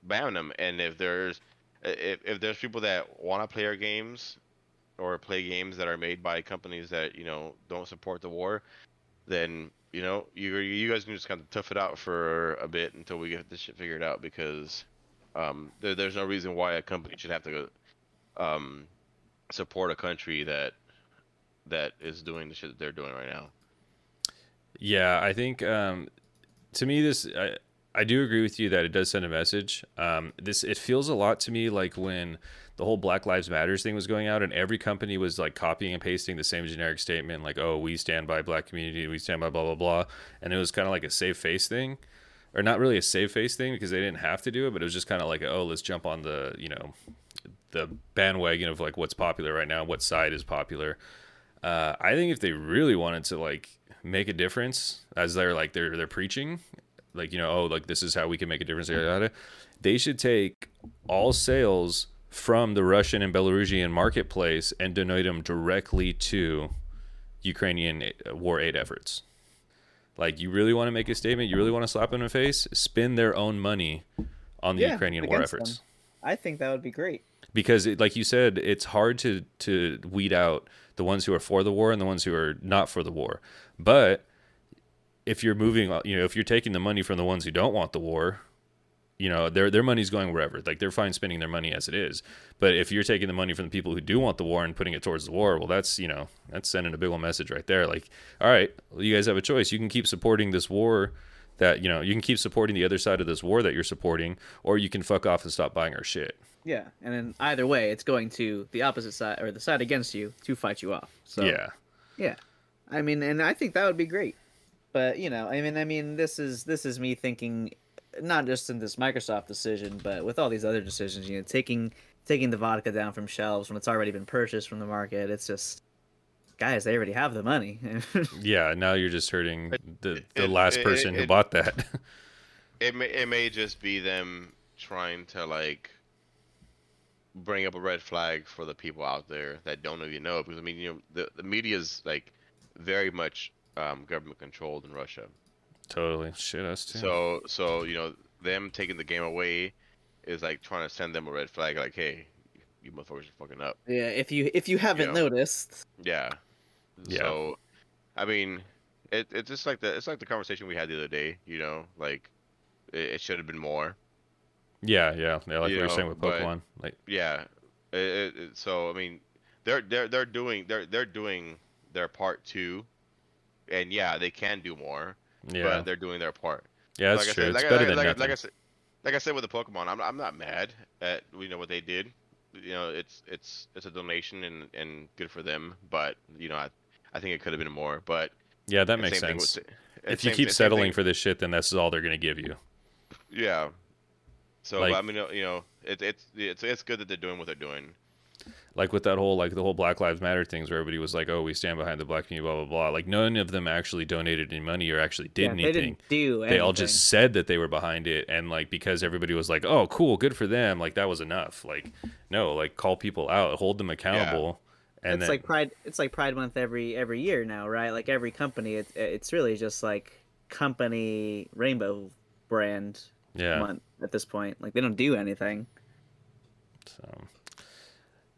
ban them. And if there's if if there's people that want to play our games or play games that are made by companies that you know don't support the war, then you know you you guys can just kind of tough it out for a bit until we get this shit figured out because um, there, there's no reason why a company should have to um, support a country that that is doing the shit that they're doing right now. Yeah, I think um, to me this I, I do agree with you that it does send a message. Um, this it feels a lot to me like when the whole Black Lives Matters thing was going out, and every company was like copying and pasting the same generic statement, like "Oh, we stand by Black community, we stand by blah blah blah," and it was kind of like a safe face thing, or not really a safe face thing because they didn't have to do it, but it was just kind of like, "Oh, let's jump on the you know the bandwagon of like what's popular right now, what side is popular." Uh, I think if they really wanted to like make a difference as they're like they're they're preaching like you know oh like this is how we can make a difference they should take all sales from the russian and belarusian marketplace and donate them directly to ukrainian uh, war aid efforts like you really want to make a statement you really want to slap them in the face spend their own money on the Yeah, ukrainian war efforts them. I think that would be great. because it, like you said it's hard to to weed out the ones who are for the war and the ones who are not for the war but if you're moving uh, you know if you're taking the money from the ones who don't want the war you know their their money's going wherever. Like they're fine spending their money as it is. But if you're taking the money from the people who do want the war and putting it towards the war well that's you know that's sending a big old message right there. Like all right well, you guys have a choice. You can keep supporting this war that you know you can keep supporting the other side of this war that you're supporting or you can fuck off and stop buying our shit. Yeah, and then either way, it's going to the opposite side or the side against you to fight you off. So yeah. yeah, I mean, and I think that would be great. But you know, I mean, I mean, this is this is me thinking, not just in this Microsoft decision, but with all these other decisions. You know, taking taking the vodka down from shelves when it's already been purchased from the market. It's just, guys, they already have the money. [laughs] Yeah, now you're just hurting the the it- last it- person who it- bought that. [laughs] It may it may just be them trying to like bring up a red flag for the people out there that don't even know it because I mean you know the the media is like very much um, government controlled in Russia. totally. Shit us too. So so you know them taking the game away is like trying to send them a red flag like hey you motherfuckers are fucking up. yeah, if you if you haven't know. noticed, Yeah. Yeah. So, I mean, it, it's just like the it's like the conversation we had the other day. You know, like it, it should have been more. yeah, yeah, yeah. Like you we were know, saying with but- Pokemon. Like Yeah. It, it, it- so I mean, they're they're they're doing they're they're doing their part too, and yeah, they can do more, yeah, but they're doing their part. yeah, that's like true. I said, it's like, better I, than like, nothing. like I said, like I said with the Pokemon, I'm I'm not mad at you know what they did. You know, it's it's it's a donation and and good for them, but you know, I I think it could have been more, but yeah, that makes with sense. sa- If you same- keep settling thing- for this shit, then that's all they're gonna give you. Yeah. So Like- I mean, you know, it, it's it's it's good that they're doing what they're doing. Like with that whole like the whole Black Lives Matter things, where everybody was like, "Oh, we stand behind the black community," blah blah blah. Like none of them actually donated any money or actually did yeah, anything. they didn't do. they all just said that they were behind it and like because everybody was like oh cool good for them like that was enough. Like no like call people out hold them accountable and it's then like pride it's like pride month every every year now right? Like every company it's it's really just like company rainbow brand yeah. month at this point. Like they don't do anything. So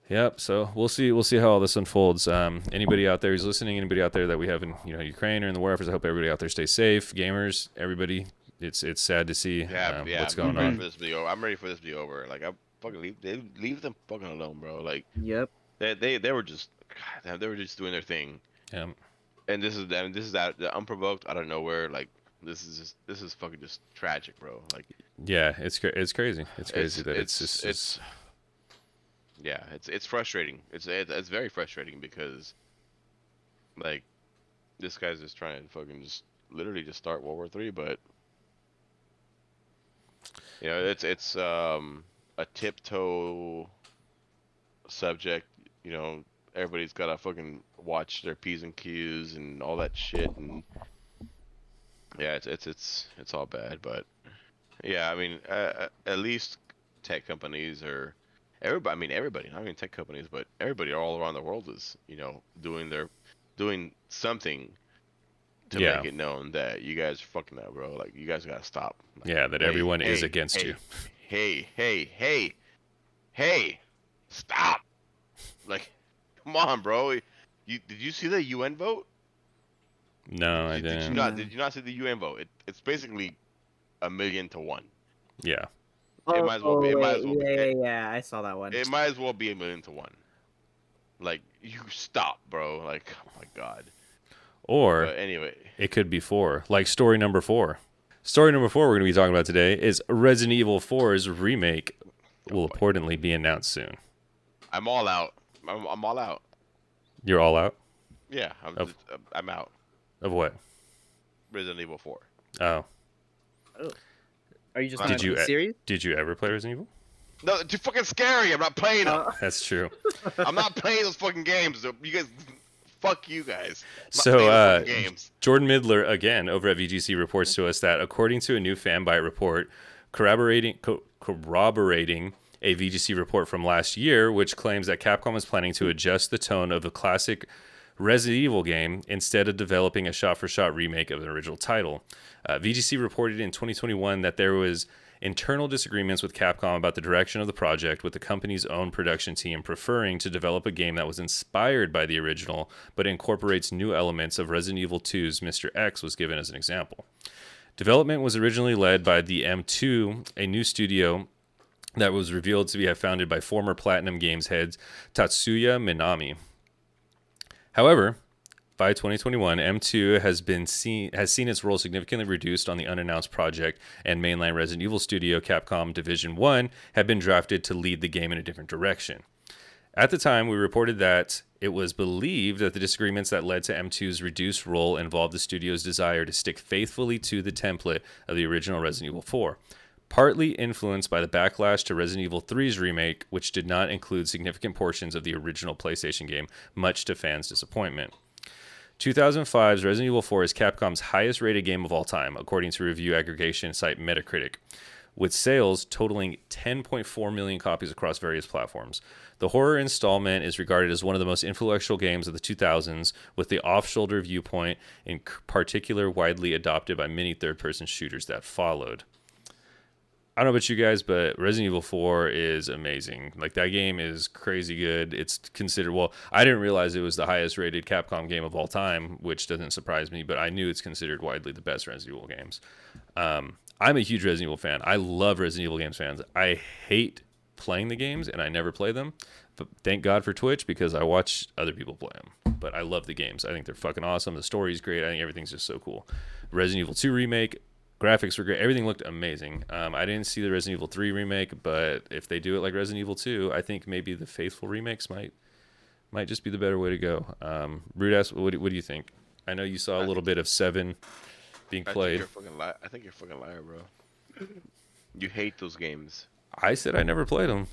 yep so we'll see we'll see how all this unfolds um anybody out there who's listening anybody out there that we have in you know ukraine or in the war efforts i hope everybody out there stays safe gamers everybody it's it's sad to see Yeah, um, yeah. what's I'm ready on For this to be over. I'm ready for this to be over. Like I fucking leave they leave them fucking alone, bro. Like yep they they, they were just God they were just doing their thing. yeah And this is and this is that the unprovoked out of nowhere. Like this is just this is fucking just tragic, bro. Like yeah it's it's crazy it's crazy that it's, just it's yeah, it's it's frustrating. It's it's, very frustrating because like this guy's just trying to fucking just literally just start World War Three, but you know it's it's um a tiptoe subject. You know everybody's got to fucking watch their p's and q's and all that shit and yeah, it's it's it's it's all bad, but yeah, I mean, uh, at least tech companies are everybody. I mean, everybody. Not even tech companies, but everybody all around the world is you know doing their doing something to Yeah. make it known that you guys are fucking up, bro. Like you guys gotta stop. Like, yeah that hey, everyone is against hey, you hey, hey, hey, hey, stop! Like, come on, bro. You did you see the UN vote? No, I didn't. did you not? Did you not see the UN vote? It, it's basically a million to one. Yeah. It oh, might as well be- it might as well be- Oh, yeah, yeah, yeah, I saw that one. It might as well be a million to one. Like, you stop, bro. Like, oh my god. Or But anyway, it could be four, like story number four. Story number four we're going to be talking about today is Resident Evil 4's remake oh will reportedly be announced soon. I'm all out. I'm, I'm all out. You're all out Yeah, I'm, Of- just- I'm out. of what? Resident Evil 4. Oh, oh. Are you just Did not you- serious? did you ever play Resident Evil? No, it's too fucking scary. I'm not playing them. Uh, [laughs] That's true. [laughs] I'm not playing those fucking games. You guys, fuck you guys. I'm not So, playing uh, fucking games. Jordan Middler again over at VGC reports to us that according to a new fanbyte report corroborating co- corroborating a VGC report from last year, which claims that Capcom is planning to adjust the tone of the classic Resident Evil game instead of developing a shot-for-shot remake of the original title. Uh, VGC reported in 2021 that there was internal disagreements with Capcom about the direction of the project, with the company's own production team preferring to develop a game that was inspired by the original but incorporates new elements of Resident Evil 2's Mr. X was given as an example. Development was originally led by the M2, a new studio that was revealed to be founded by former Platinum Games heads Tatsuya Minami. However, by 2021, M2 has been seen has seen its role significantly reduced on the unannounced project, and mainline Resident Evil studio Capcom Division One had been drafted to lead the game in a different direction. At the time, we reported that it was believed that the disagreements that led to M2's reduced role involved the studio's desire to stick faithfully to the template of the original Resident Evil 4, partly influenced by the backlash to Resident Evil 3's remake, which did not include significant portions of the original PlayStation game, much to fans' disappointment. 2005's Resident Evil 4 is Capcom's highest rated game of all time, according to review aggregation site Metacritic, with sales totaling 10.4 million copies across various platforms. The horror installment is regarded as one of the most influential games of the 2000s, with the off shoulder viewpoint in particular widely adopted by many third person shooters that followed. I don't know about you guys, but Resident Evil 4 is amazing. Like that game is crazy good. It's considered well, I didn't realize it was the highest rated Capcom game of all time, which doesn't surprise me, but I knew it's considered widely the best Resident Evil games. Um, I'm a huge Resident Evil fan. I love Resident Evil games fans. I hate playing the games and I never play them. But thank God for Twitch because I watch other people play them. But I love the games. I think they're fucking awesome. The story's great. I think everything's just so cool. Resident Evil 2 remake, graphics were great. Everything looked amazing. Um, I didn't see the Resident Evil 3 remake, but if they do it like Resident Evil 2, I think maybe the faithful remakes might might just be the better way to go. Um, Rudeass, what, do- what do you think? I know you saw a little bit of Seven being I think played. you're fucking li- I think you're a fucking liar, bro. You hate those games. I said I never played them.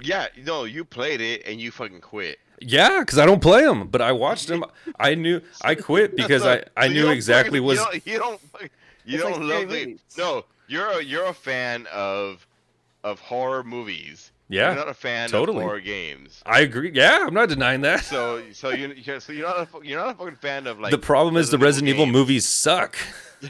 Yeah, no, you played it and you fucking quit. Yeah, because I don't play them, but I watched them. [laughs] I knew I quit because I, I [laughs] knew exactly was. You don't. [laughs] You don't, you It's don't scary love the. movies. No, you're a you're a fan of of horror movies. Yeah, You're not a fan totally. of horror games. I agree. Yeah, I'm not denying that. So so you you're, so you're not a, you're not a fucking fan of like. the problem is the Resident Evil games. movies suck. [laughs]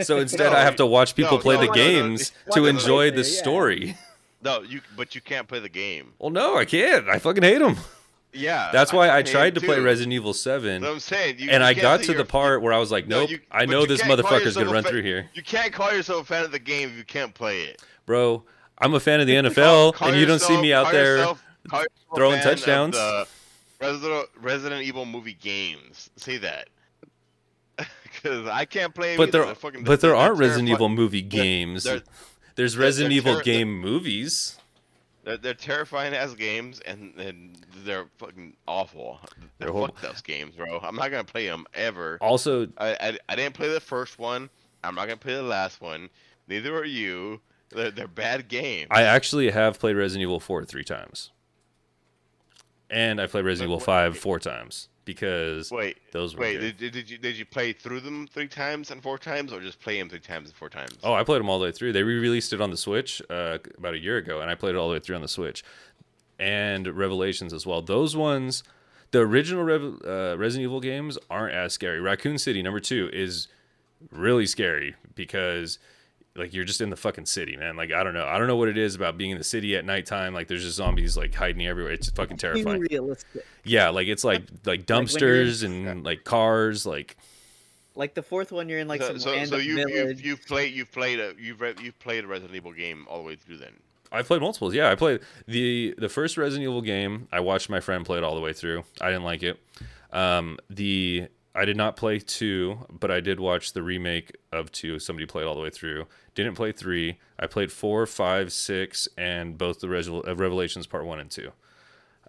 So instead, No, I have to watch people no, play no, the no, no, no. games to enjoy the Yeah. story. No, you but you can't play the game. Well, no, I can't. I fucking hate them. Yeah. That's why I hate tried to it play. Resident Evil 7, what I'm saying. You, and you I got to the part where I was like, No, nope, you- I know this motherfucker's gonna run fa- through here, You can't call yourself a fan of the game if you can't play it. bro. I'm a fan of the NFL, call and you don't see me out there. yourself- call yourself throwing touchdowns. Resident, Resident Evil movie games. Say that. [laughs] Because I can't play. But there, fucking- but there aren't Resident Evil movie games. they're- There's Resident they're Evil game movies. They're, they're terrifying as games, and, and they're fucking awful. They're Fuck those games, bro. I'm not gonna play them ever. Also, I, I, I didn't play the first one. I'm not gonna play the last one. Neither are you. They're, they're bad games. I actually have played Resident Evil 4 three times. And I played Resident Evil 5 four times because Wait, those were wait. good. Did, did you did you play through them three times and four times, or just play them three times and four times? Oh, I played them all the way through. They re-released it on the Switch uh, about a year ago, and I played it all the way through on the Switch. And Revelations as well. Those ones, the original Rev- uh, Resident Evil games aren't as scary. Raccoon City number two is really scary because like you're just in the fucking city, man. Like I don't know, I don't know what it is about being in the city at nighttime. Like there's just zombies like hiding everywhere. It's fucking terrifying. realistic. Yeah, like it's like like when you're dumpsters and like cars. Like Like the fourth one, you're in like so, some so, random so you village. you've, you've played you've played a you've re- you've played a Resident Evil game all the way through then. I've played multiples. Yeah, I played the the first Resident Evil game. I watched my friend play it all the way through. I didn't like it. Um, the I did not play two, but I did watch the remake of two. Somebody played all the way through. Didn't play three. I played four, five, six, and both the Revel- uh, Revelations Part One and Two.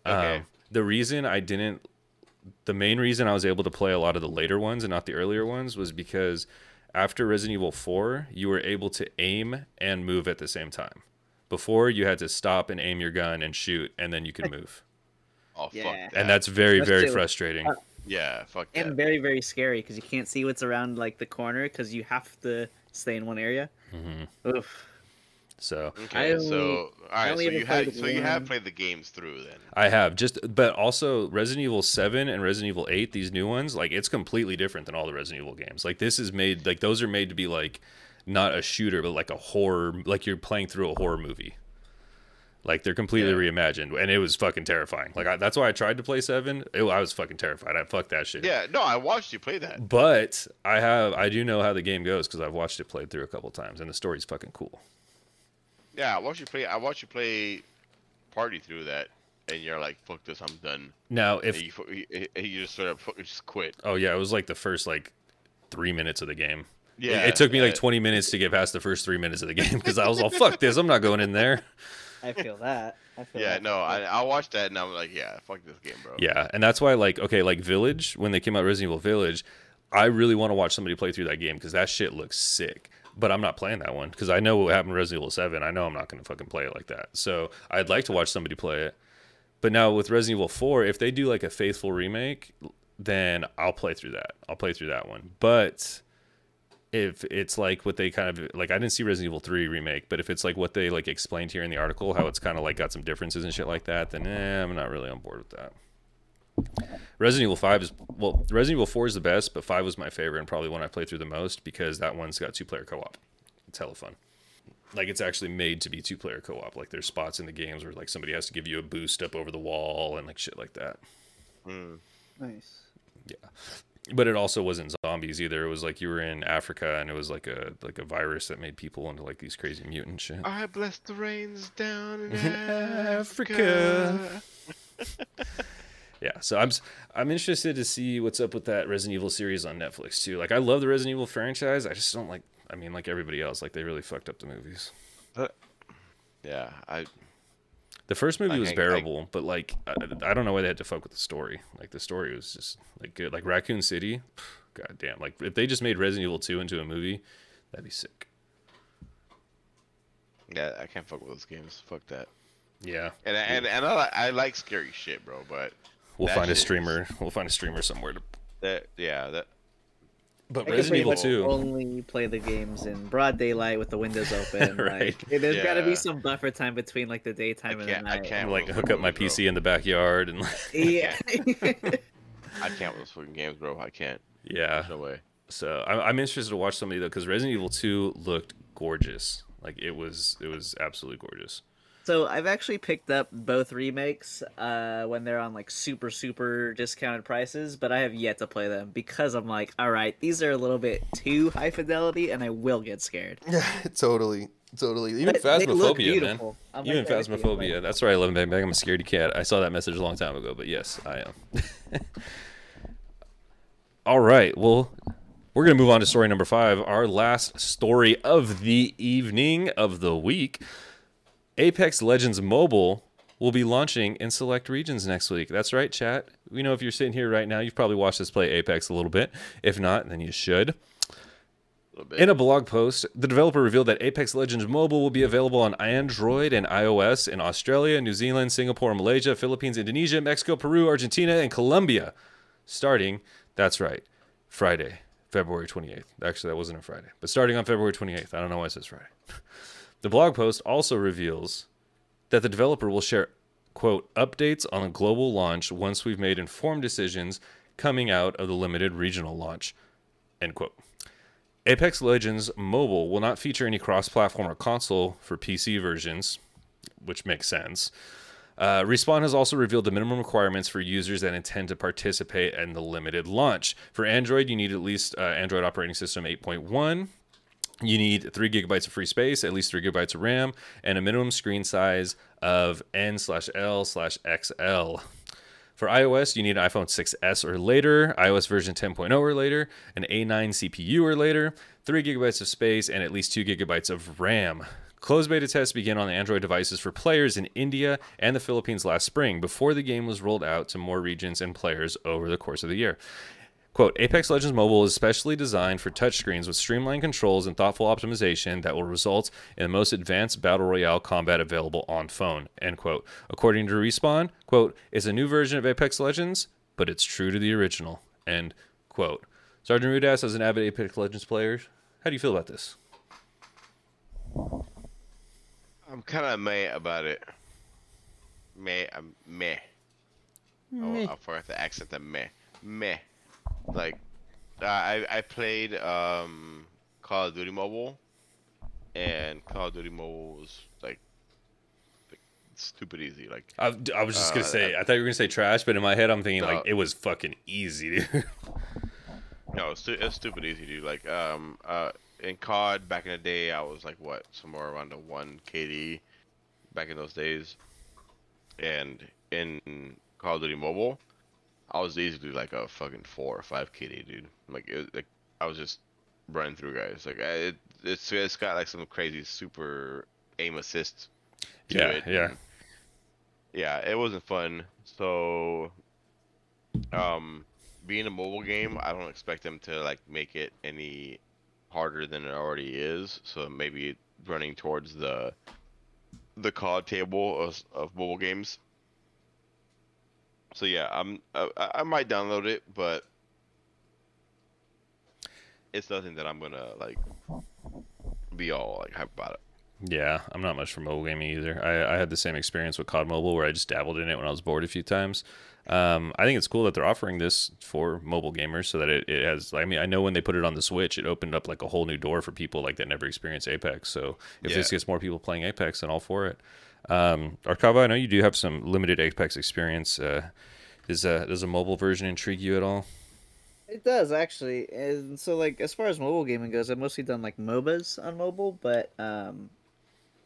Okay. Um, the reason I didn't, the main reason I was able to play a lot of the later ones and not the earlier ones was because after Resident Evil 4, you were able to aim and move at the same time. Before, you had to stop and aim your gun and shoot, and then you could [laughs] move. Oh Yeah. fuck that. And that's very, That's very true. frustrating. Uh, yeah, fuck that. and very very scary because you can't see what's around like the corner because you have to stay in one area. hmm Oof. So Okay, I only- so all right, only so you had played so you have played the games through then. I have just, but also Resident Evil 7 and Resident Evil 8, these new ones, like it's completely different than all the Resident Evil games. Like this is made, like those are made to be like not a shooter, but like a horror, like you're playing through a horror movie. Like they're completely Yeah. reimagined, and it was fucking terrifying. Like I, that's why I tried to play seven. It, I was fucking terrified. I fucked that shit. Yeah, no, I watched you play that. But I have, I do know how the game goes because I've watched it played through a couple times, and the story's fucking cool. Yeah, I watched you play. I watched you play party through that, and you're like, "Fuck this, I'm done." Now, if you, you, just sort of just quit. oh yeah, it was like the first like three minutes of the game. Yeah, it, took me like uh, 20 minutes to get past the first three minutes of the game because I was all, fuck this, I'm not going in there. I feel that. I feel Yeah, that. no, I I watched that and I'm like, yeah, fuck this game, bro. Yeah, and that's why, like, okay, like Village, when they came out Resident Evil Village, I really want to watch somebody play through that game because that shit looks sick. But I'm not playing that one because I know what happened in Resident Evil 7. I know I'm not going to fucking play it like that. So I'd like to watch somebody play it. But now with Resident Evil 4, if they do like a faithful remake, then I'll play through that. I'll play through that one. But if it's like what they kind of like, I didn't see Resident Evil 3 remake, but if it's like what they like explained here in the article, how it's kind of like got some differences and shit like that, then eh, I'm not really on board with that. Resident Evil 5 is well, Resident Evil 4 is the best, but 5 was my favorite and probably one I played through the most because that one's got two player co op. It's hella fun. Like it's actually made to be two player co op. Like there's spots in the games where like somebody has to give you a boost up over the wall and like shit like that. Mm. Nice. But it also wasn't zombies either. It was like you were in Africa and it was like a like a virus that made people into like these crazy mutant shit. I bless the rains down in [laughs] Africa. Africa. [laughs] Yeah, so I'm s- I'm interested to see what's up with that Resident Evil series on Netflix too. Like I love the Resident Evil franchise. I just don't like. I mean, like everybody else, like they really fucked up the movies. Yeah, I The first movie I was can't- I- bearable, but like I, I don't know why they had to fuck with the story. Like the story was just like good. Like Raccoon City, god damn. Like if they just made Resident Evil two into a movie, that'd be sick. yeah I can't fuck with those games. Fuck that. Yeah, And and and I, I like scary shit, bro. But we'll find a shit is- streamer. We'll find a streamer somewhere to. that yeah that But I Resident Evil two. only play the games in broad daylight with the windows open. [laughs] Right. Like, there's got to be some buffer time between like the daytime and the can't- I night. can't. Like hook up my movies, PC in the backyard and Yeah. [laughs] I can't with those fucking games, bro. I can't. yeah. No way. So I'm, I'm interested to watch somebody though because Resident Evil 2 looked gorgeous. Like it was, it was absolutely gorgeous. So I've actually picked up both remakes uh, when they're on like super super discounted prices, but I have yet to play them because I'm like, all right, these are a little bit too high fidelity, and I will get scared. Yeah, [laughs] totally, totally. Even But Phasmophobia, man. I'm Even like Phasmophobia. That's right, Eleven Bang Bang. I'm a scaredy cat. I saw that message a long time ago, but yes, I am. [laughs] All right. Well, we're gonna move on to story number five, our last story of the evening of the week. Apex Legends Mobile will be launching in select regions next week. That's right, chat. We know if you're sitting here right now, you've probably watched us play Apex a little bit. If not, then you should. A. In a blog post, the developer revealed that Apex Legends Mobile will be available on Android and iOS in Australia, New Zealand, Singapore, Malaysia, Philippines, Indonesia, Mexico, Peru, Argentina, and Colombia starting, that's right, Friday, February 28th. Actually, that wasn't a Friday, but starting on February 28th. I don't know why it says Friday. [laughs] The blog post also reveals that the developer will share, quote, updates on a global launch once we've made informed decisions coming out of the limited regional launch, end quote. Apex Legends Mobile will not feature any cross platform or console for PC versions, which makes sense. Uh, Respawn has also revealed the minimum requirements for users that intend to participate in the limited launch. For Android, you need at least uh, Android operating system 8.1. You need three gigabytes of free space, at least three gigabytes of RAM, and a minimum screen size of N slash L slash XL. For iOS, you need an iPhone 6s or later, iOS version 10.0 or later, an A9 CPU or later, 3 gigabytes of space, and at least 2 gigabytes of RAM. Closed beta tests began on Android devices for players in India and the Philippines last spring before the game was rolled out to more regions and players over the course of the year. Quote, Apex Legends Mobile is specially designed for touchscreens with streamlined controls and thoughtful optimization that will result in the most advanced battle royale combat available on phone, end quote. According to Respawn, quote, it's a new version of Apex Legends, but it's true to the original, end quote. Sergeant Rudeass, as an avid Apex Legends player, how do you feel about this? I'm kind of meh about it. Meh, I'm meh. Oh, I forgot the accent. The meh, meh. Like, I I played um Call of Duty Mobile, and Call of Duty Mobile was like, like stupid easy. Like, I, I was just gonna Uh, say, I thought you were gonna say trash, but in my head, I'm thinking No. like it was fucking easy, dude. no, it's, stu- it's stupid easy, dude. Like, um, uh, in COD back in the day, I was like what, somewhere around the one KD, back in those days, and in Call of Duty Mobile, I was easily like a fucking four or five KD, dude. Like, it, like I was just running through guys. Like, I, it, it's it's got like some crazy super aim assist. To Yeah, it. yeah. and- yeah, it wasn't fun. So, um, being a mobile game, I don't expect them to like make it any harder than it already is. So maybe running towards the the COD table of, of mobile games. So yeah, I'm I, I might download it, but it's nothing that I'm gonna like be all like hype about it. Yeah, I'm not much for mobile gaming either. I, I had the same experience with COD Mobile where I just dabbled in it when I was bored a few times. Um, I think it's cool that they're offering this for mobile gamers so that it, it has. I mean, I know when they put it on the Switch, it opened up like a whole new door for people like that never experienced Apex. So if this gets more people playing Apex, then all for it. Um, Archcava, I know you do have some limited Apex experience. Uh, is uh, does a mobile version intrigue you at all? It does actually, and so like as far as mobile gaming goes, I've mostly done like MOBAs on mobile, but um,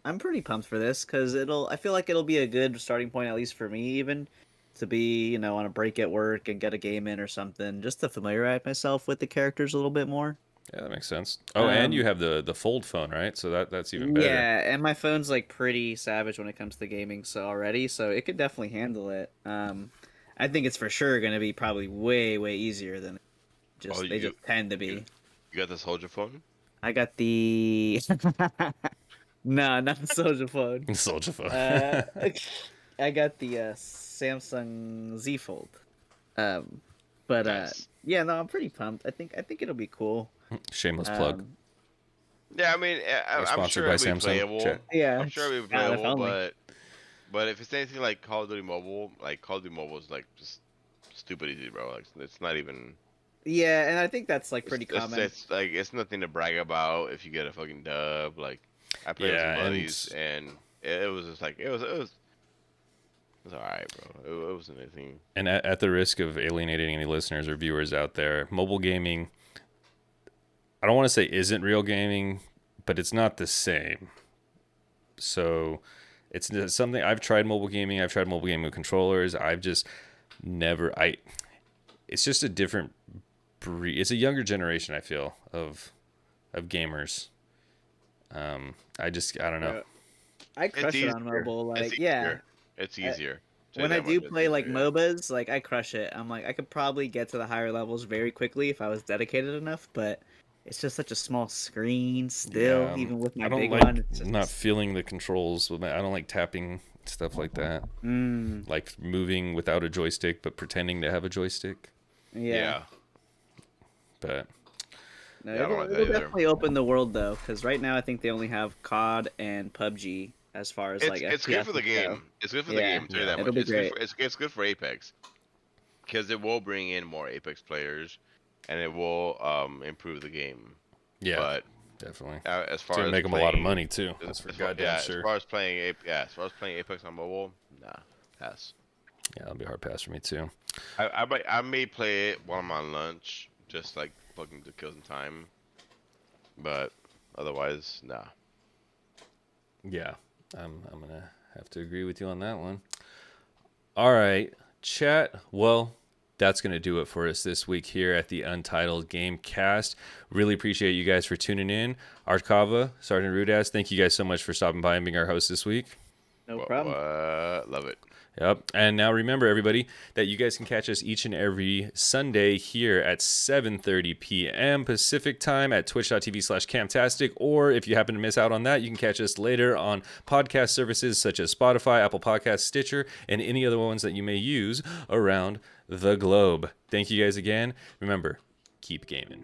I'm pretty pumped for this because it'll. I feel like it'll be a good starting point, at least for me, even to be you know on a break at work and get a game in or something, just to familiarize myself with the characters a little bit more. Yeah, that makes sense. Oh, and Um, you have the the fold phone, right? So that that's even better. Yeah, and my phone's like pretty savage when it comes to gaming, so already, so it could definitely handle it. Um, I think it's for sure going to be probably way way easier than just Oh, they you- just tend to be. you- You got the soldier phone? I got the [laughs] no, not the Soldier phone. [laughs] Soldier phone. Uh, [laughs] I got the uh, Samsung Z Fold. Um, but uh, yeah, no, I'm pretty pumped. I think I think it'll be cool. Shameless plug. Um, Yeah, I mean, I, I'm sponsored sure by it'll be Samsung. playable. Check. yeah, I'm sure it'll be God, if playable, only. but but if it's anything like Call of Duty Mobile, like Call of Duty Mobile is like just stupid easy, bro. Like it's not even. yeah, and I think that's like pretty it's- common. It's, like it's nothing to brag about if you get a fucking dub. Like I played Yeah, with some buddies and it, it was just like it was it was. It was alright, bro. It, it wasn't anything. And at, at the risk of alienating any listeners or viewers out there, mobile gaming, I don't want to say isn't real gaming, but it's not the same. So it's something I've tried mobile gaming. I've tried mobile gaming with controllers. I've just never, I, it's just a different breed. It's a younger generation, I feel, of, of gamers. Um, I just, I don't know. Yeah. I crush it on mobile. Like, yeah, easier. It's easier. Tell you when I do much, it's play like easier. MOBAs, like I crush it. I'm like I could probably get to the higher levels very quickly if I was dedicated enough, but it's just such a small screen still, Yeah, even with my I don't big like one. It's not feeling the controls with my, I don't like tapping stuff like that. Mm, like moving without a joystick but pretending to have a joystick yeah. Yeah. but No, Yeah, it'll, it'll definitely open the world though, because right now I think they only have COD and PUBG as far as It's, like it's good for the FPS go. game. It's good for Yeah. the game. too. you Yeah. that It'll much. be It's great. good, for, it's, it's good for Apex because it will bring in more Apex players, and it will um, improve the game. Yeah, But definitely. uh, as far gonna as make them a lot of money too. as- That's for as far- goddamn yeah, sure. As far as playing, Ape- yeah, as far as playing Apex on mobile, nah, pass. Yeah, that'll be a hard pass for me too. I, I might, I may play it while I'm on lunch, just like fucking to kill some time. But otherwise, nah. Yeah, I'm I'm gonna have to agree with you on that one. All right, chat. Well, that's gonna do it for us this week here at the Untitled Game Cast. Really appreciate you guys for tuning in. Archcava, Sergeant Rudeass, thank you guys so much for stopping by and being our host this week. No problem. what? Love it. Yep. And now remember everybody that you guys can catch us each and every Sunday here at 7:30 p.m. Pacific time at twitch.tv slash kahmtastic. Or if you happen to miss out on that, you can catch us later on podcast services such as Spotify, Apple Podcasts, Stitcher, and any other ones that you may use around the globe. Thank you guys again. Remember, keep gaming.